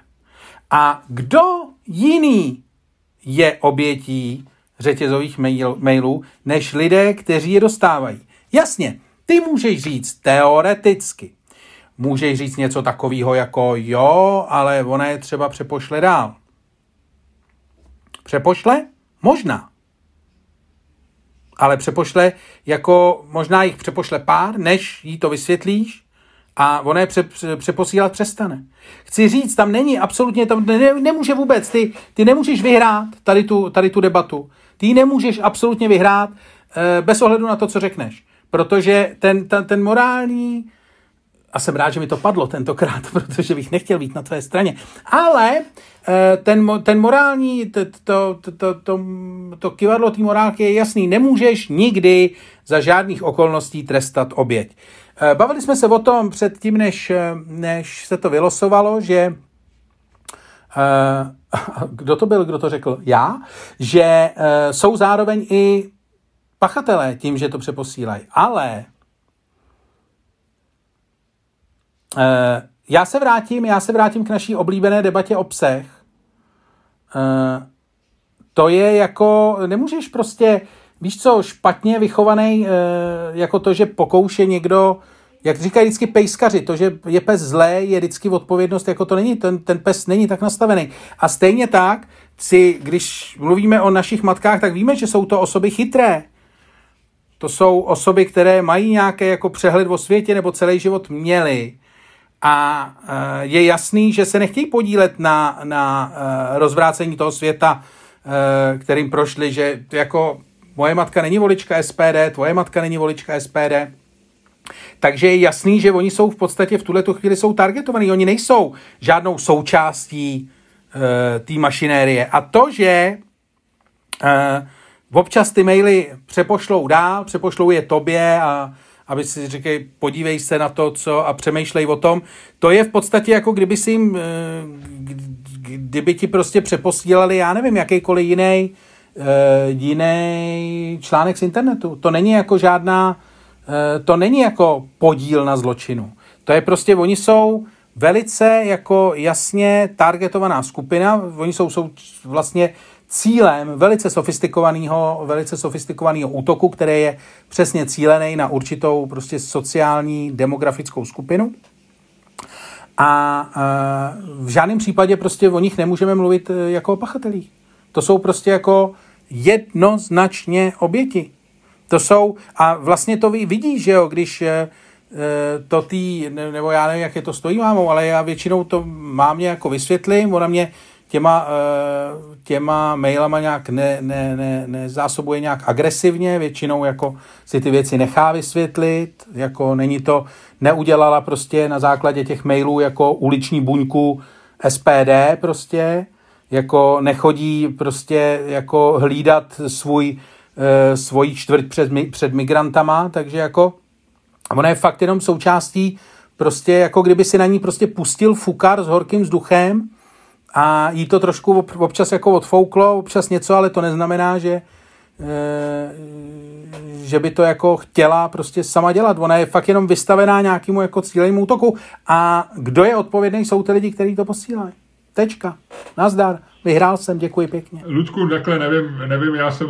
A kdo jiný je obětí řetězových mail, mailů, než lidé, kteří je dostávají? Jasně, ty můžeš říct teoreticky. Můžeš říct něco takového jako jo, ale ona je třeba přepošle dál. Přepošle? Možná. Ale přepošle, jako možná jich přepošle pár, než jí to vysvětlíš a ona je pře, pře, přeposílat přestane. Chci říct, tam není absolutně, tam ne, nemůže vůbec, ty, ty nemůžeš vyhrát tady tu, tady tu debatu. Ty nemůžeš absolutně vyhrát e, bez ohledu na to, co řekneš. Protože ten, ten, ten morální a jsem rád, že mi to padlo tentokrát, protože bych nechtěl být na tvé straně. Ale ten, ten morální, to, to, to, to, to kivadlo té morálky je jasný. Nemůžeš nikdy za žádných okolností trestat oběť. Eh, bavili jsme se o tom předtím, než, než se to vylosovalo, že eh, kdo to byl, kdo to řekl? Já, že jsou zároveň i pachatelé tím, že to přeposílají. Ale Eh, já se vrátím, já se vrátím k naší oblíbené debatě o psech. Eh, to je jako, nemůžeš prostě, víš co, špatně vychovaný, eh, jako to, že pokouše někdo, jak říkají vždycky pejskaři, to, že je pes zlé, je vždycky odpovědnost, jako to není, ten, ten pes není tak nastavený. A stejně tak, si, když mluvíme o našich matkách, tak víme, že jsou to osoby chytré. To jsou osoby, které mají nějaké jako přehled o světě nebo celý život měli a e, je jasný, že se nechtějí podílet na, na e, rozvrácení toho světa, e, kterým prošli, že jako moje matka není volička SPD, tvoje matka není volička SPD, takže je jasný, že oni jsou v podstatě v tuhle chvíli jsou targetovaní. Oni nejsou žádnou součástí e, té mašinérie. A to, že e, občas ty maily přepošlou dál, přepošlou je tobě a aby si řekl, podívej se na to, co a přemýšlej o tom. To je v podstatě jako kdyby si jim, eh, kdyby ti prostě přeposílali, já nevím, jakýkoliv jiný eh, jiný článek z internetu. To není jako žádná, eh, to není jako podíl na zločinu. To je prostě, oni jsou velice jako jasně targetovaná skupina, oni jsou, jsou vlastně cílem velice sofistikovaného, velice sofistikovaného útoku, který je přesně cílený na určitou prostě sociální demografickou skupinu. A e, v žádném případě prostě o nich nemůžeme mluvit e, jako o pachatelích. To jsou prostě jako jednoznačně oběti. To jsou, a vlastně to vidíš, že jo, když e, to tý, nebo já nevím, jak je to stojí mámou, ale já většinou to mám jako vysvětlím, ona mě těma, eh, těma mailama nějak ne, ne, ne, nezásobuje nějak agresivně, většinou jako si ty věci nechá vysvětlit, jako není to, neudělala prostě na základě těch mailů jako uliční buňku SPD prostě, jako nechodí prostě jako hlídat svůj, eh, svoji čtvrť před, před migrantama, takže jako ona je fakt jenom součástí, prostě jako kdyby si na ní prostě pustil fukar s horkým vzduchem a jí to trošku občas jako odfouklo, občas něco, ale to neznamená, že eh, že by to jako chtěla prostě sama dělat. Ona je fakt jenom vystavená nějakému jako cílenému útoku. A kdo je odpovědný, jsou ty lidi, kteří to posílají. Tečka. Nazdar. Vyhrál jsem, děkuji pěkně. Ludku, takhle nevím, nevím, já jsem,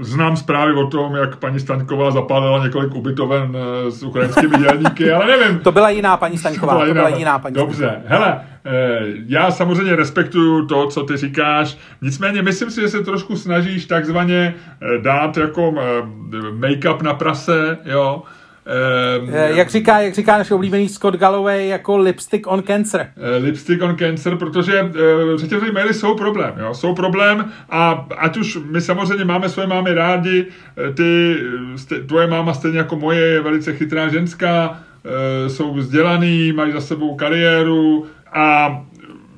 znám zprávy o tom, jak paní Staňková zapálila několik ubytoven eh, s ukrajinskými dělníky, ale nevím. To byla jiná paní Staňková, to byla, to byla jiná paní Dobře, Staňková. hele, eh, já samozřejmě respektuju to, co ty říkáš, nicméně myslím si, že se trošku snažíš takzvaně eh, dát jako make-up na prase, jo, Um, jak, říká, jak říká náš oblíbený Scott Galloway jako lipstick on cancer. Uh, lipstick on cancer, protože uh, řetězové maily jsou problém. Jo? Jsou problém a ať už my samozřejmě máme svoje mámy rádi, ty, tvoje máma stejně jako moje je velice chytrá ženská, uh, jsou vzdělaný, mají za sebou kariéru a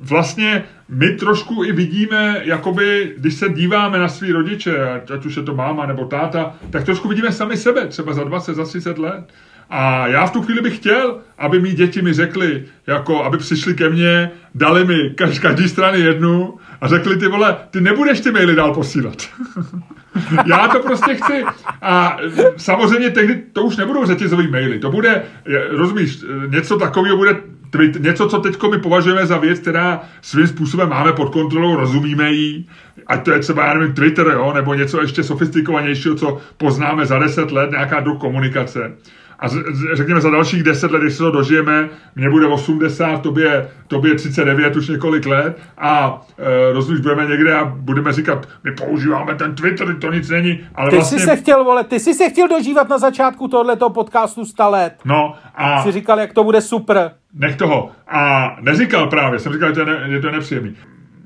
vlastně my trošku i vidíme, jakoby, když se díváme na svý rodiče, ať, už je to máma nebo táta, tak trošku vidíme sami sebe, třeba za 20, za 30 let. A já v tu chvíli bych chtěl, aby mý děti mi řekli, jako aby přišli ke mně, dali mi každý strany jednu a řekli ty vole, ty nebudeš ty maily dál posílat. já to prostě chci. A samozřejmě tehdy to už nebudou řetězový maily, to bude, rozumíš, něco takového bude Twitter, něco, co teď my považujeme za věc, která svým způsobem máme pod kontrolou, rozumíme jí, ať to je třeba, já nevím, Twitter, jo, nebo něco ještě sofistikovanějšího, co poznáme za deset let, nějaká druh komunikace. A řekněme za dalších deset let, když se to dožijeme, mně bude 80, tobě, tobě 39 už několik let a e, rozumíš, budeme někde a budeme říkat, my používáme ten Twitter, to nic není. Ale ty vlastně... jsi se chtěl, vole, ty jsi se chtěl dožívat na začátku tohoto podcastu 100 let. No a... Jsi říkal, jak to bude super. Nech toho. A neříkal právě, jsem říkal, že to je, ne, že to je nepříjemný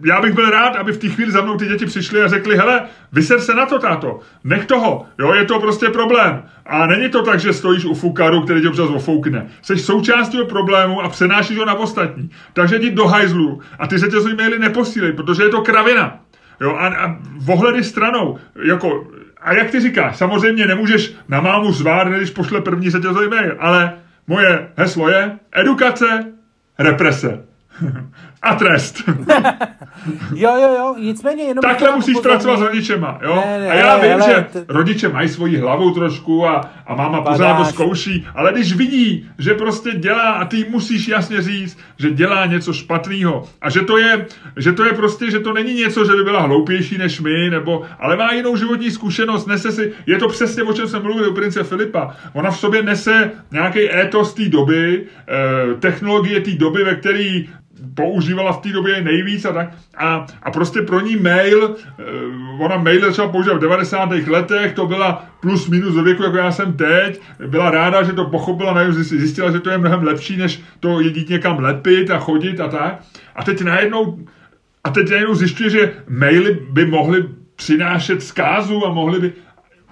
já bych byl rád, aby v té chvíli za mnou ty děti přišly a řekli, hele, vyser se na to, táto, nech toho, jo, je to prostě problém. A není to tak, že stojíš u fukaru, který tě občas ofoukne. Jsi součástí problému a přenášíš ho na ostatní. Takže jdi do hajzlu a ty se tě maily neposílej, protože je to kravina. Jo, a, a vohledy stranou, jako, a jak ty říkáš, samozřejmě nemůžeš na mámu zvát, když pošle první řetězový mail, ale moje heslo je edukace, represe. a trest. jo, jo, jo, nicméně jenom... Takhle musíš pracovat s rodičema, jo? Ne, ne, a já vím, hele, že t... rodiče mají svoji hlavu trošku a, a máma pořád to zkouší, ale když vidí, že prostě dělá a ty musíš jasně říct, že dělá něco špatného a že to je, že to je prostě, že to není něco, že by byla hloupější než my, nebo, ale má jinou životní zkušenost, nese si, je to přesně o čem jsem mluvil u prince Filipa, ona v sobě nese nějaký étos té doby, eh, technologie té doby, ve které používala v té době nejvíc a tak. A, a prostě pro ní mail, uh, ona mail začala používat v 90. letech, to byla plus minus do věku, jako já jsem teď. Byla ráda, že to pochopila, najednou zjistila, že to je mnohem lepší, než to jít někam lepit a chodit a tak. A teď najednou, a teď najednou zjišťuje, že maily by mohly přinášet zkázu a mohly by,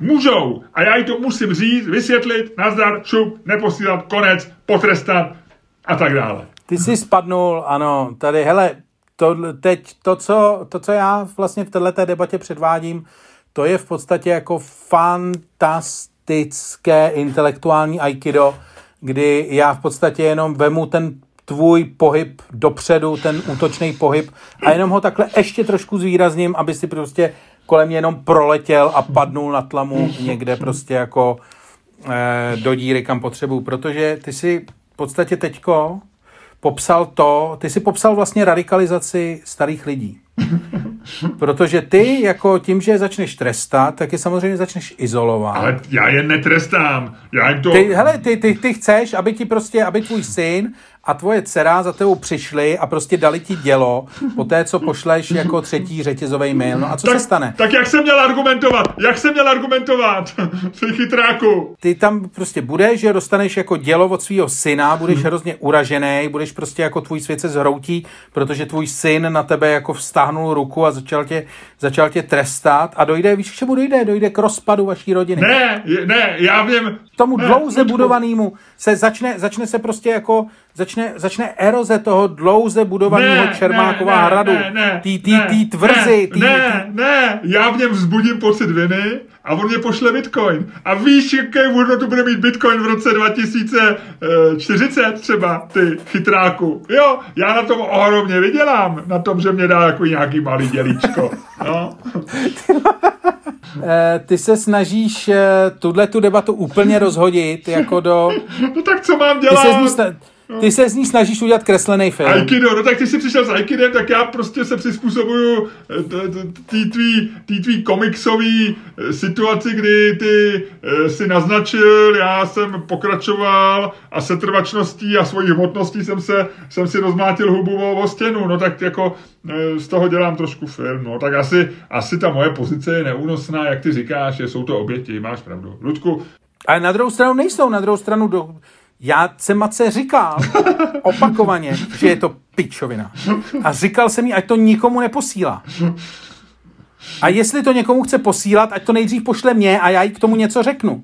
Můžou. A já jí to musím říct, vysvětlit, nazdar, šup, neposílat, konec, potrestat a tak dále. Ty jsi spadnul, ano, tady, hele, to, teď to co, to, co já vlastně v této debatě předvádím, to je v podstatě jako fantastické intelektuální aikido, kdy já v podstatě jenom vemu ten tvůj pohyb dopředu, ten útočný pohyb a jenom ho takhle ještě trošku zvýrazním, aby si prostě kolem mě jenom proletěl a padnul na tlamu někde prostě jako eh, do díry, kam potřebuju, protože ty si v podstatě teďko popsal to, ty si popsal vlastně radikalizaci starých lidí. Protože ty, jako tím, že je začneš trestat, tak je samozřejmě začneš izolovat. Ale já je netrestám. Já jim to... Ty, hele, ty, ty, ty chceš, aby ti prostě, aby tvůj syn a tvoje dcera za tebou přišli a prostě dali ti dělo po té, co pošleš jako třetí řetězový mail. No a co tak, se stane? Tak jak jsem měl argumentovat? Jak jsem měl argumentovat? Ty chytráku. Ty tam prostě budeš, že dostaneš jako dělo od svého syna, budeš hrozně uražený, budeš prostě jako tvůj svět se zhroutí, protože tvůj syn na tebe jako vztáhnul ruku a začal tě, začal tě trestat a dojde, víš, k čemu dojde? Dojde k rozpadu vaší rodiny. Ne, ne, já vím. Tomu ne, dlouze budovanému se začne, začne se prostě jako začne, začne eroze toho dlouze budovaného Čermákova ne, hradu. Ne, ne, tý, tý, tý tvrzy. Ne, tý, ne, ne, já v něm vzbudím pocit viny a on mě pošle bitcoin. A víš, jaké hodnotu bude mít bitcoin v roce 2040 třeba, ty chytráku. Jo, já na tom ohromně vydělám, na tom, že mě dá jako nějaký malý dělíčko. No. Eh, ty se snažíš eh, tuhle tu debatu úplně rozhodit jako do... No tak co mám dělat? Ty se. Ty se z ní snažíš udělat kreslený film. Aikido, no tak ty jsi přišel s Aikidem, tak já prostě se přizpůsobuju eh, té tvý, komiksový situaci, kdy ty si naznačil, já jsem pokračoval a setrvačností a svojí hmotností jsem, se, jsem si rozmátil hubu o, stěnu, no tak jako z toho dělám trošku film, no tak asi, asi ta moje pozice je neúnosná, jak ty říkáš, že jsou to oběti, máš pravdu. Ludku. Ale na druhou stranu nejsou, na druhou stranu do... Já jsem Mace říkal opakovaně, že je to pičovina. A říkal jsem jí, ať to nikomu neposílá. A jestli to někomu chce posílat, ať to nejdřív pošle mě a já jí k tomu něco řeknu.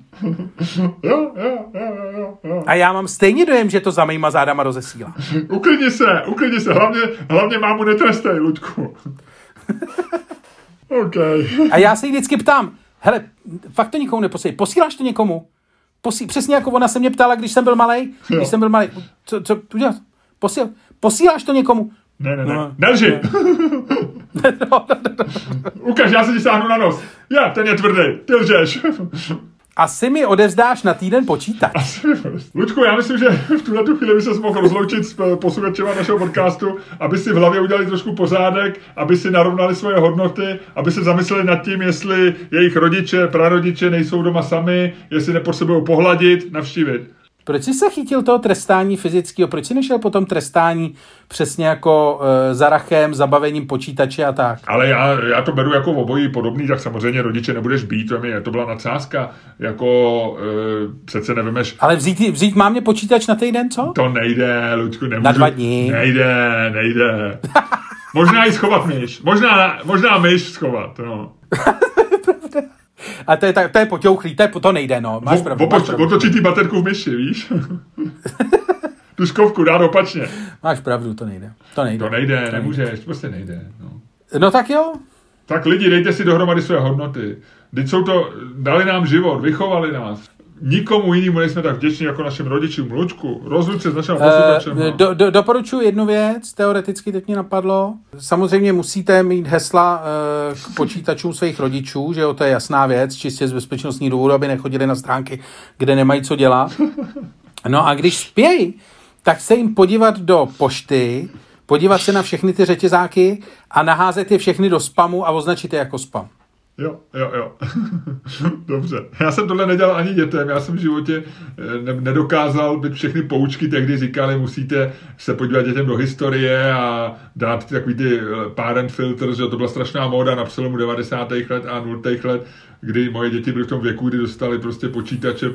Jo, jo, jo, jo. A já mám stejně dojem, že to za mýma zádama rozesílá. Uklidni se, uklidni se, hlavně, hlavně mámu netrestej, Luďku. OK. A já se jí vždycky ptám, hele, fakt to nikomu neposílej, posíláš to někomu? Posí, přesně jako ona se mě ptala, když jsem byl malý, když jsem byl malý, co, co udělat? Posíl, posíláš to někomu? Ne, ne, ne. No, Nelži. no, Ukaž, já se ti sáhnu na nos. Já, ten je tvrdý, ty lžeš. Asi mi odevzdáš na týden počítač. Asi mi Luďku, já myslím, že v tuhle tu chvíli by se mohl rozloučit s posluchačema našeho podcastu, aby si v hlavě udělali trošku pořádek, aby si narovnali svoje hodnoty, aby se zamysleli nad tím, jestli jejich rodiče, prarodiče nejsou doma sami, jestli nepotřebují pohladit, navštívit. Proč jsi se chytil toho trestání fyzického? Proč jsi nešel potom trestání přesně jako e, zarachem, zabavením počítače a tak? Ale já, já to beru jako obojí podobný, tak samozřejmě rodiče nebudeš být, to, mě, to byla nadsázka, jako e, přece nevymeš. Ale vzít, vzít mám mě počítač na týden, co? To nejde, Luďku, nemůžu. Na dva dní. Nejde, nejde. možná i schovat myš, možná, možná myš schovat, no. A to je, to je potěuchlý, to, je, to nejde, no. Máš o, pravdu. Opoč, otočit ty baterku v myši, víš? tu škovku dát opačně. Máš pravdu, to nejde. To nejde. To nejde, to nemůžeš, nejde. prostě nejde. No. no tak jo. Tak lidi, dejte si dohromady své hodnoty. Teď jsou to, dali nám život, vychovali nás nikomu jinému nejsme tak vděční jako našim rodičům. Lučku, rozluč se s naším posluchačem. Uh, do, do, doporučuji jednu věc, teoreticky teď mě napadlo. Samozřejmě musíte mít hesla uh, k počítačům svých rodičů, že jo, to je jasná věc, čistě z bezpečnostní důvodu, aby nechodili na stránky, kde nemají co dělat. No a když spějí, tak se jim podívat do pošty, podívat se na všechny ty řetězáky a naházet je všechny do spamu a označit je jako spam. Jo, jo, jo. Dobře. Já jsem tohle nedělal ani dětem. Já jsem v životě eh, ne- nedokázal být všechny poučky tehdy říkali, musíte se podívat dětem do historie a dát takový ty eh, parent filter, že to byla strašná móda na přelomu 90. let a 0. let, kdy moje děti byly v tom věku, kdy dostali prostě počítače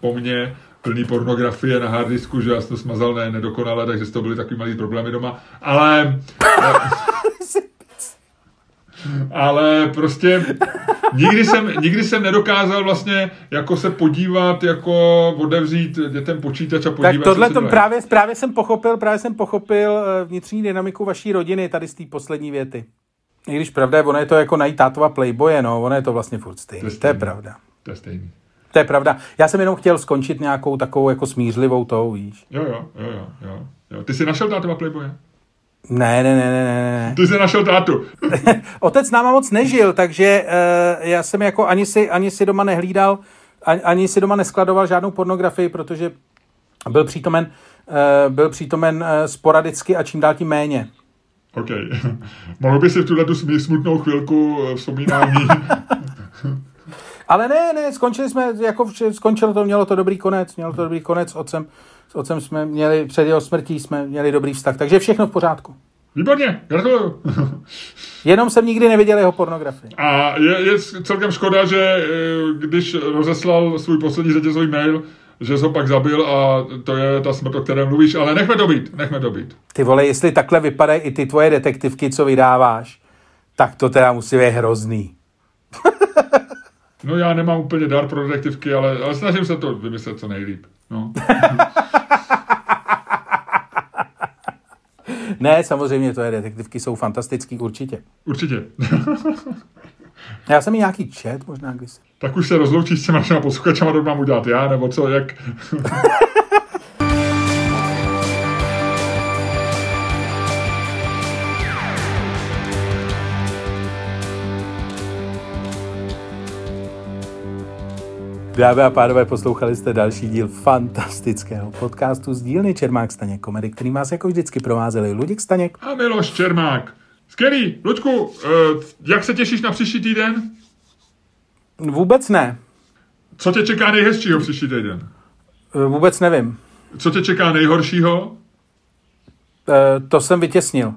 po mně, plný pornografie na harddisku, že já jsem to smazal ne, nedokonale, takže to byly takový malý problémy doma. Ale... ale prostě nikdy jsem, nikdy jsem nedokázal vlastně jako se podívat, jako odevřít dětem počítač a podívat tak tohle se, to právě, právě jsem pochopil, právě jsem pochopil eh, vnitřní dynamiku vaší rodiny tady z té poslední věty. I když pravda je, ono je to jako najít tátova playboye, no, ono je to vlastně furt stejný. To je, stejný. to je pravda. To je stejný. To je pravda. Já jsem jenom chtěl skončit nějakou takovou jako smířlivou tou, víš. Jo, jo, jo, jo, jo. jo. Ty jsi našel tátova playboye? Ne, ne, ne, ne, ne. Ty jsi našel tátu. Otec náma moc nežil, takže uh, já jsem jako ani si, ani si doma nehlídal, ani, ani si doma neskladoval žádnou pornografii, protože byl přítomen, uh, byl přítomen uh, sporadicky a čím dál tím méně. OK. Mohl by si v tuhle tu smutnou chvilku vzpomínání ale ne, ne, skončili jsme, jako skončilo to, mělo to dobrý konec, mělo to dobrý konec otcem, s otcem jsme měli, před jeho smrtí jsme měli dobrý vztah, takže všechno v pořádku. Výborně, gratuluju. Jenom jsem nikdy neviděl jeho pornografii. A je, je celkem škoda, že eh, když rozeslal svůj poslední řetězový mail, že jsi ho pak zabil a to je ta smrt, o které mluvíš, ale nechme to být, nechme to být. Ty vole, jestli takhle vypadají i ty tvoje detektivky, co vydáváš, tak to teda musí být hrozný. No já nemám úplně dar pro detektivky, ale, ale snažím se to vymyslet co nejlíp. No. Ne, samozřejmě to je, detektivky jsou fantastický, určitě. Určitě. Já jsem i nějaký chat, možná když. tak už se rozloučíš s těma našima posluchačama, to mám udělat já, nebo co, jak... Dámy a pánové, poslouchali jste další díl fantastického podcastu z dílny Čermák Staněk komedy, který vás jako vždycky provázeli Luděk Staněk. A Miloš Čermák. Skvělý. Luďku, eh, jak se těšíš na příští týden? Vůbec ne. Co tě čeká nejhezčího příští týden? Eh, Vůbec nevím. Co tě čeká nejhoršího? Eh, To jsem vytěsnil.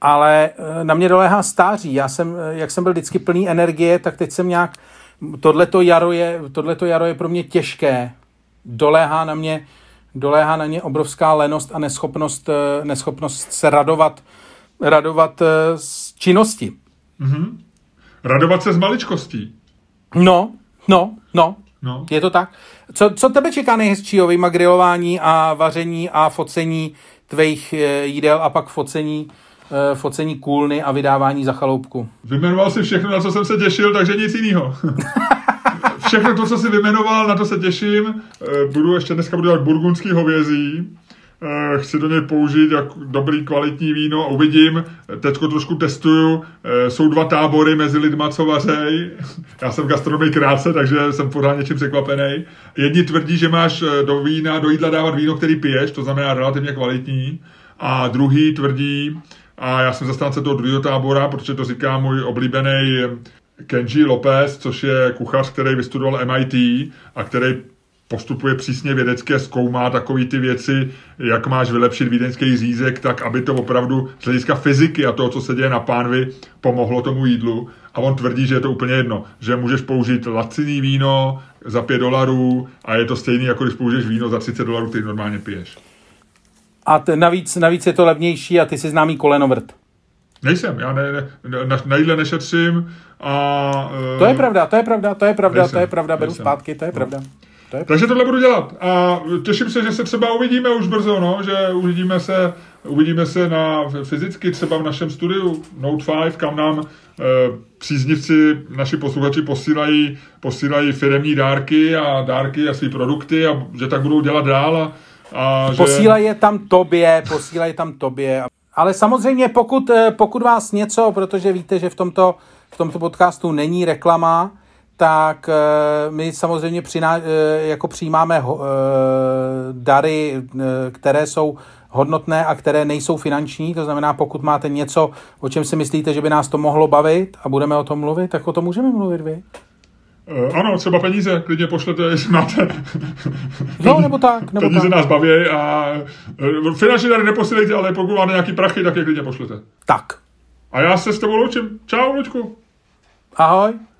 Ale na mě doléhá stáří. Já jsem, jak jsem byl vždycky plný energie, tak teď jsem nějak... Tohleto jaro je, tohleto jaro je pro mě těžké. Doléhá na mě, doléhá na mě obrovská lenost a neschopnost, eh, neschopnost se radovat, radovat eh, z činnosti. Radovat se z maličkostí. No, no, no, No. je to tak. Co, co tebe čeká nejhezčího, vyjma grilování a vaření a focení tvých eh, jídel a pak focení, focení kůlny a vydávání za chaloupku? Vyjmenoval si všechno, na co jsem se těšil, takže nic jiného. všechno to, co si vyjmenoval, na to se těším. Eh, Budu ještě dneska budu dělat burgundský hovězí. Eh, Chci do něj použít jak dobrý kvalitní víno a uvidím. Teďko trošku testuju. Eh, Jsou dva tábory mezi lidma, co vařej. Já jsem gastronomii krátce, takže jsem pořád něčím překvapený. Jedni tvrdí, že máš eh, do vína, do jídla dávat víno, který piješ, to znamená relativně kvalitní. A druhý tvrdí, a já jsem zastánce toho druhého tábora, protože to říká můj oblíbený Kenji Lopez, což je kuchař, který vystudoval MIT a který postupuje přísně vědecky a zkoumá takové ty věci, jak máš vylepšit vídeňský řízek, tak aby to opravdu z hlediska fyziky a toho, co se děje na pánvi, pomohlo tomu jídlu. A on tvrdí, že je to úplně jedno, že můžeš použít laciný víno za 5 dolarů a je to stejný, jako když použiješ víno za 30 dolarů, který normálně piješ. A t- navíc, navíc je to levnější a ty si známý kolenovrt. Nejsem, já ne, ne, na, na jídle nešetřím a... To je pravda, to je pravda, to je pravda, Nejsem, to je pravda, beru nejsem. zpátky, to je pravda. To je Takže tohle budu dělat a těším se, že se třeba uvidíme už brzo, no, že uvidíme se, uvidíme se na fyzicky třeba v našem studiu Note 5, kam nám eh, příznivci, naši posluchači posílají, posílají firemní dárky a dárky a své produkty a že tak budou dělat dál a, a že... Posílají je tam tobě, posílají tam tobě. Ale samozřejmě, pokud, eh, pokud vás něco, protože víte, že v tomto, v tomto podcastu není reklama, tak eh, my samozřejmě přiná, eh, jako přijímáme dary, které jsou hodnotné a které nejsou finanční. To znamená, pokud máte něco, o čem si myslíte, že by nás to mohlo bavit a budeme o tom mluvit, tak o tom můžeme mluvit vy. Eh, ano, třeba peníze, klidně pošlete, jestli máte. No, nebo tak, nebo peníze tak. nás baví a eh, finanční dary neposílejte, ale pokud máte nějaký prachy, tak je klidně pošlete. Tak. A já se s tebou loučím. Čau, Lučku. Ahoj.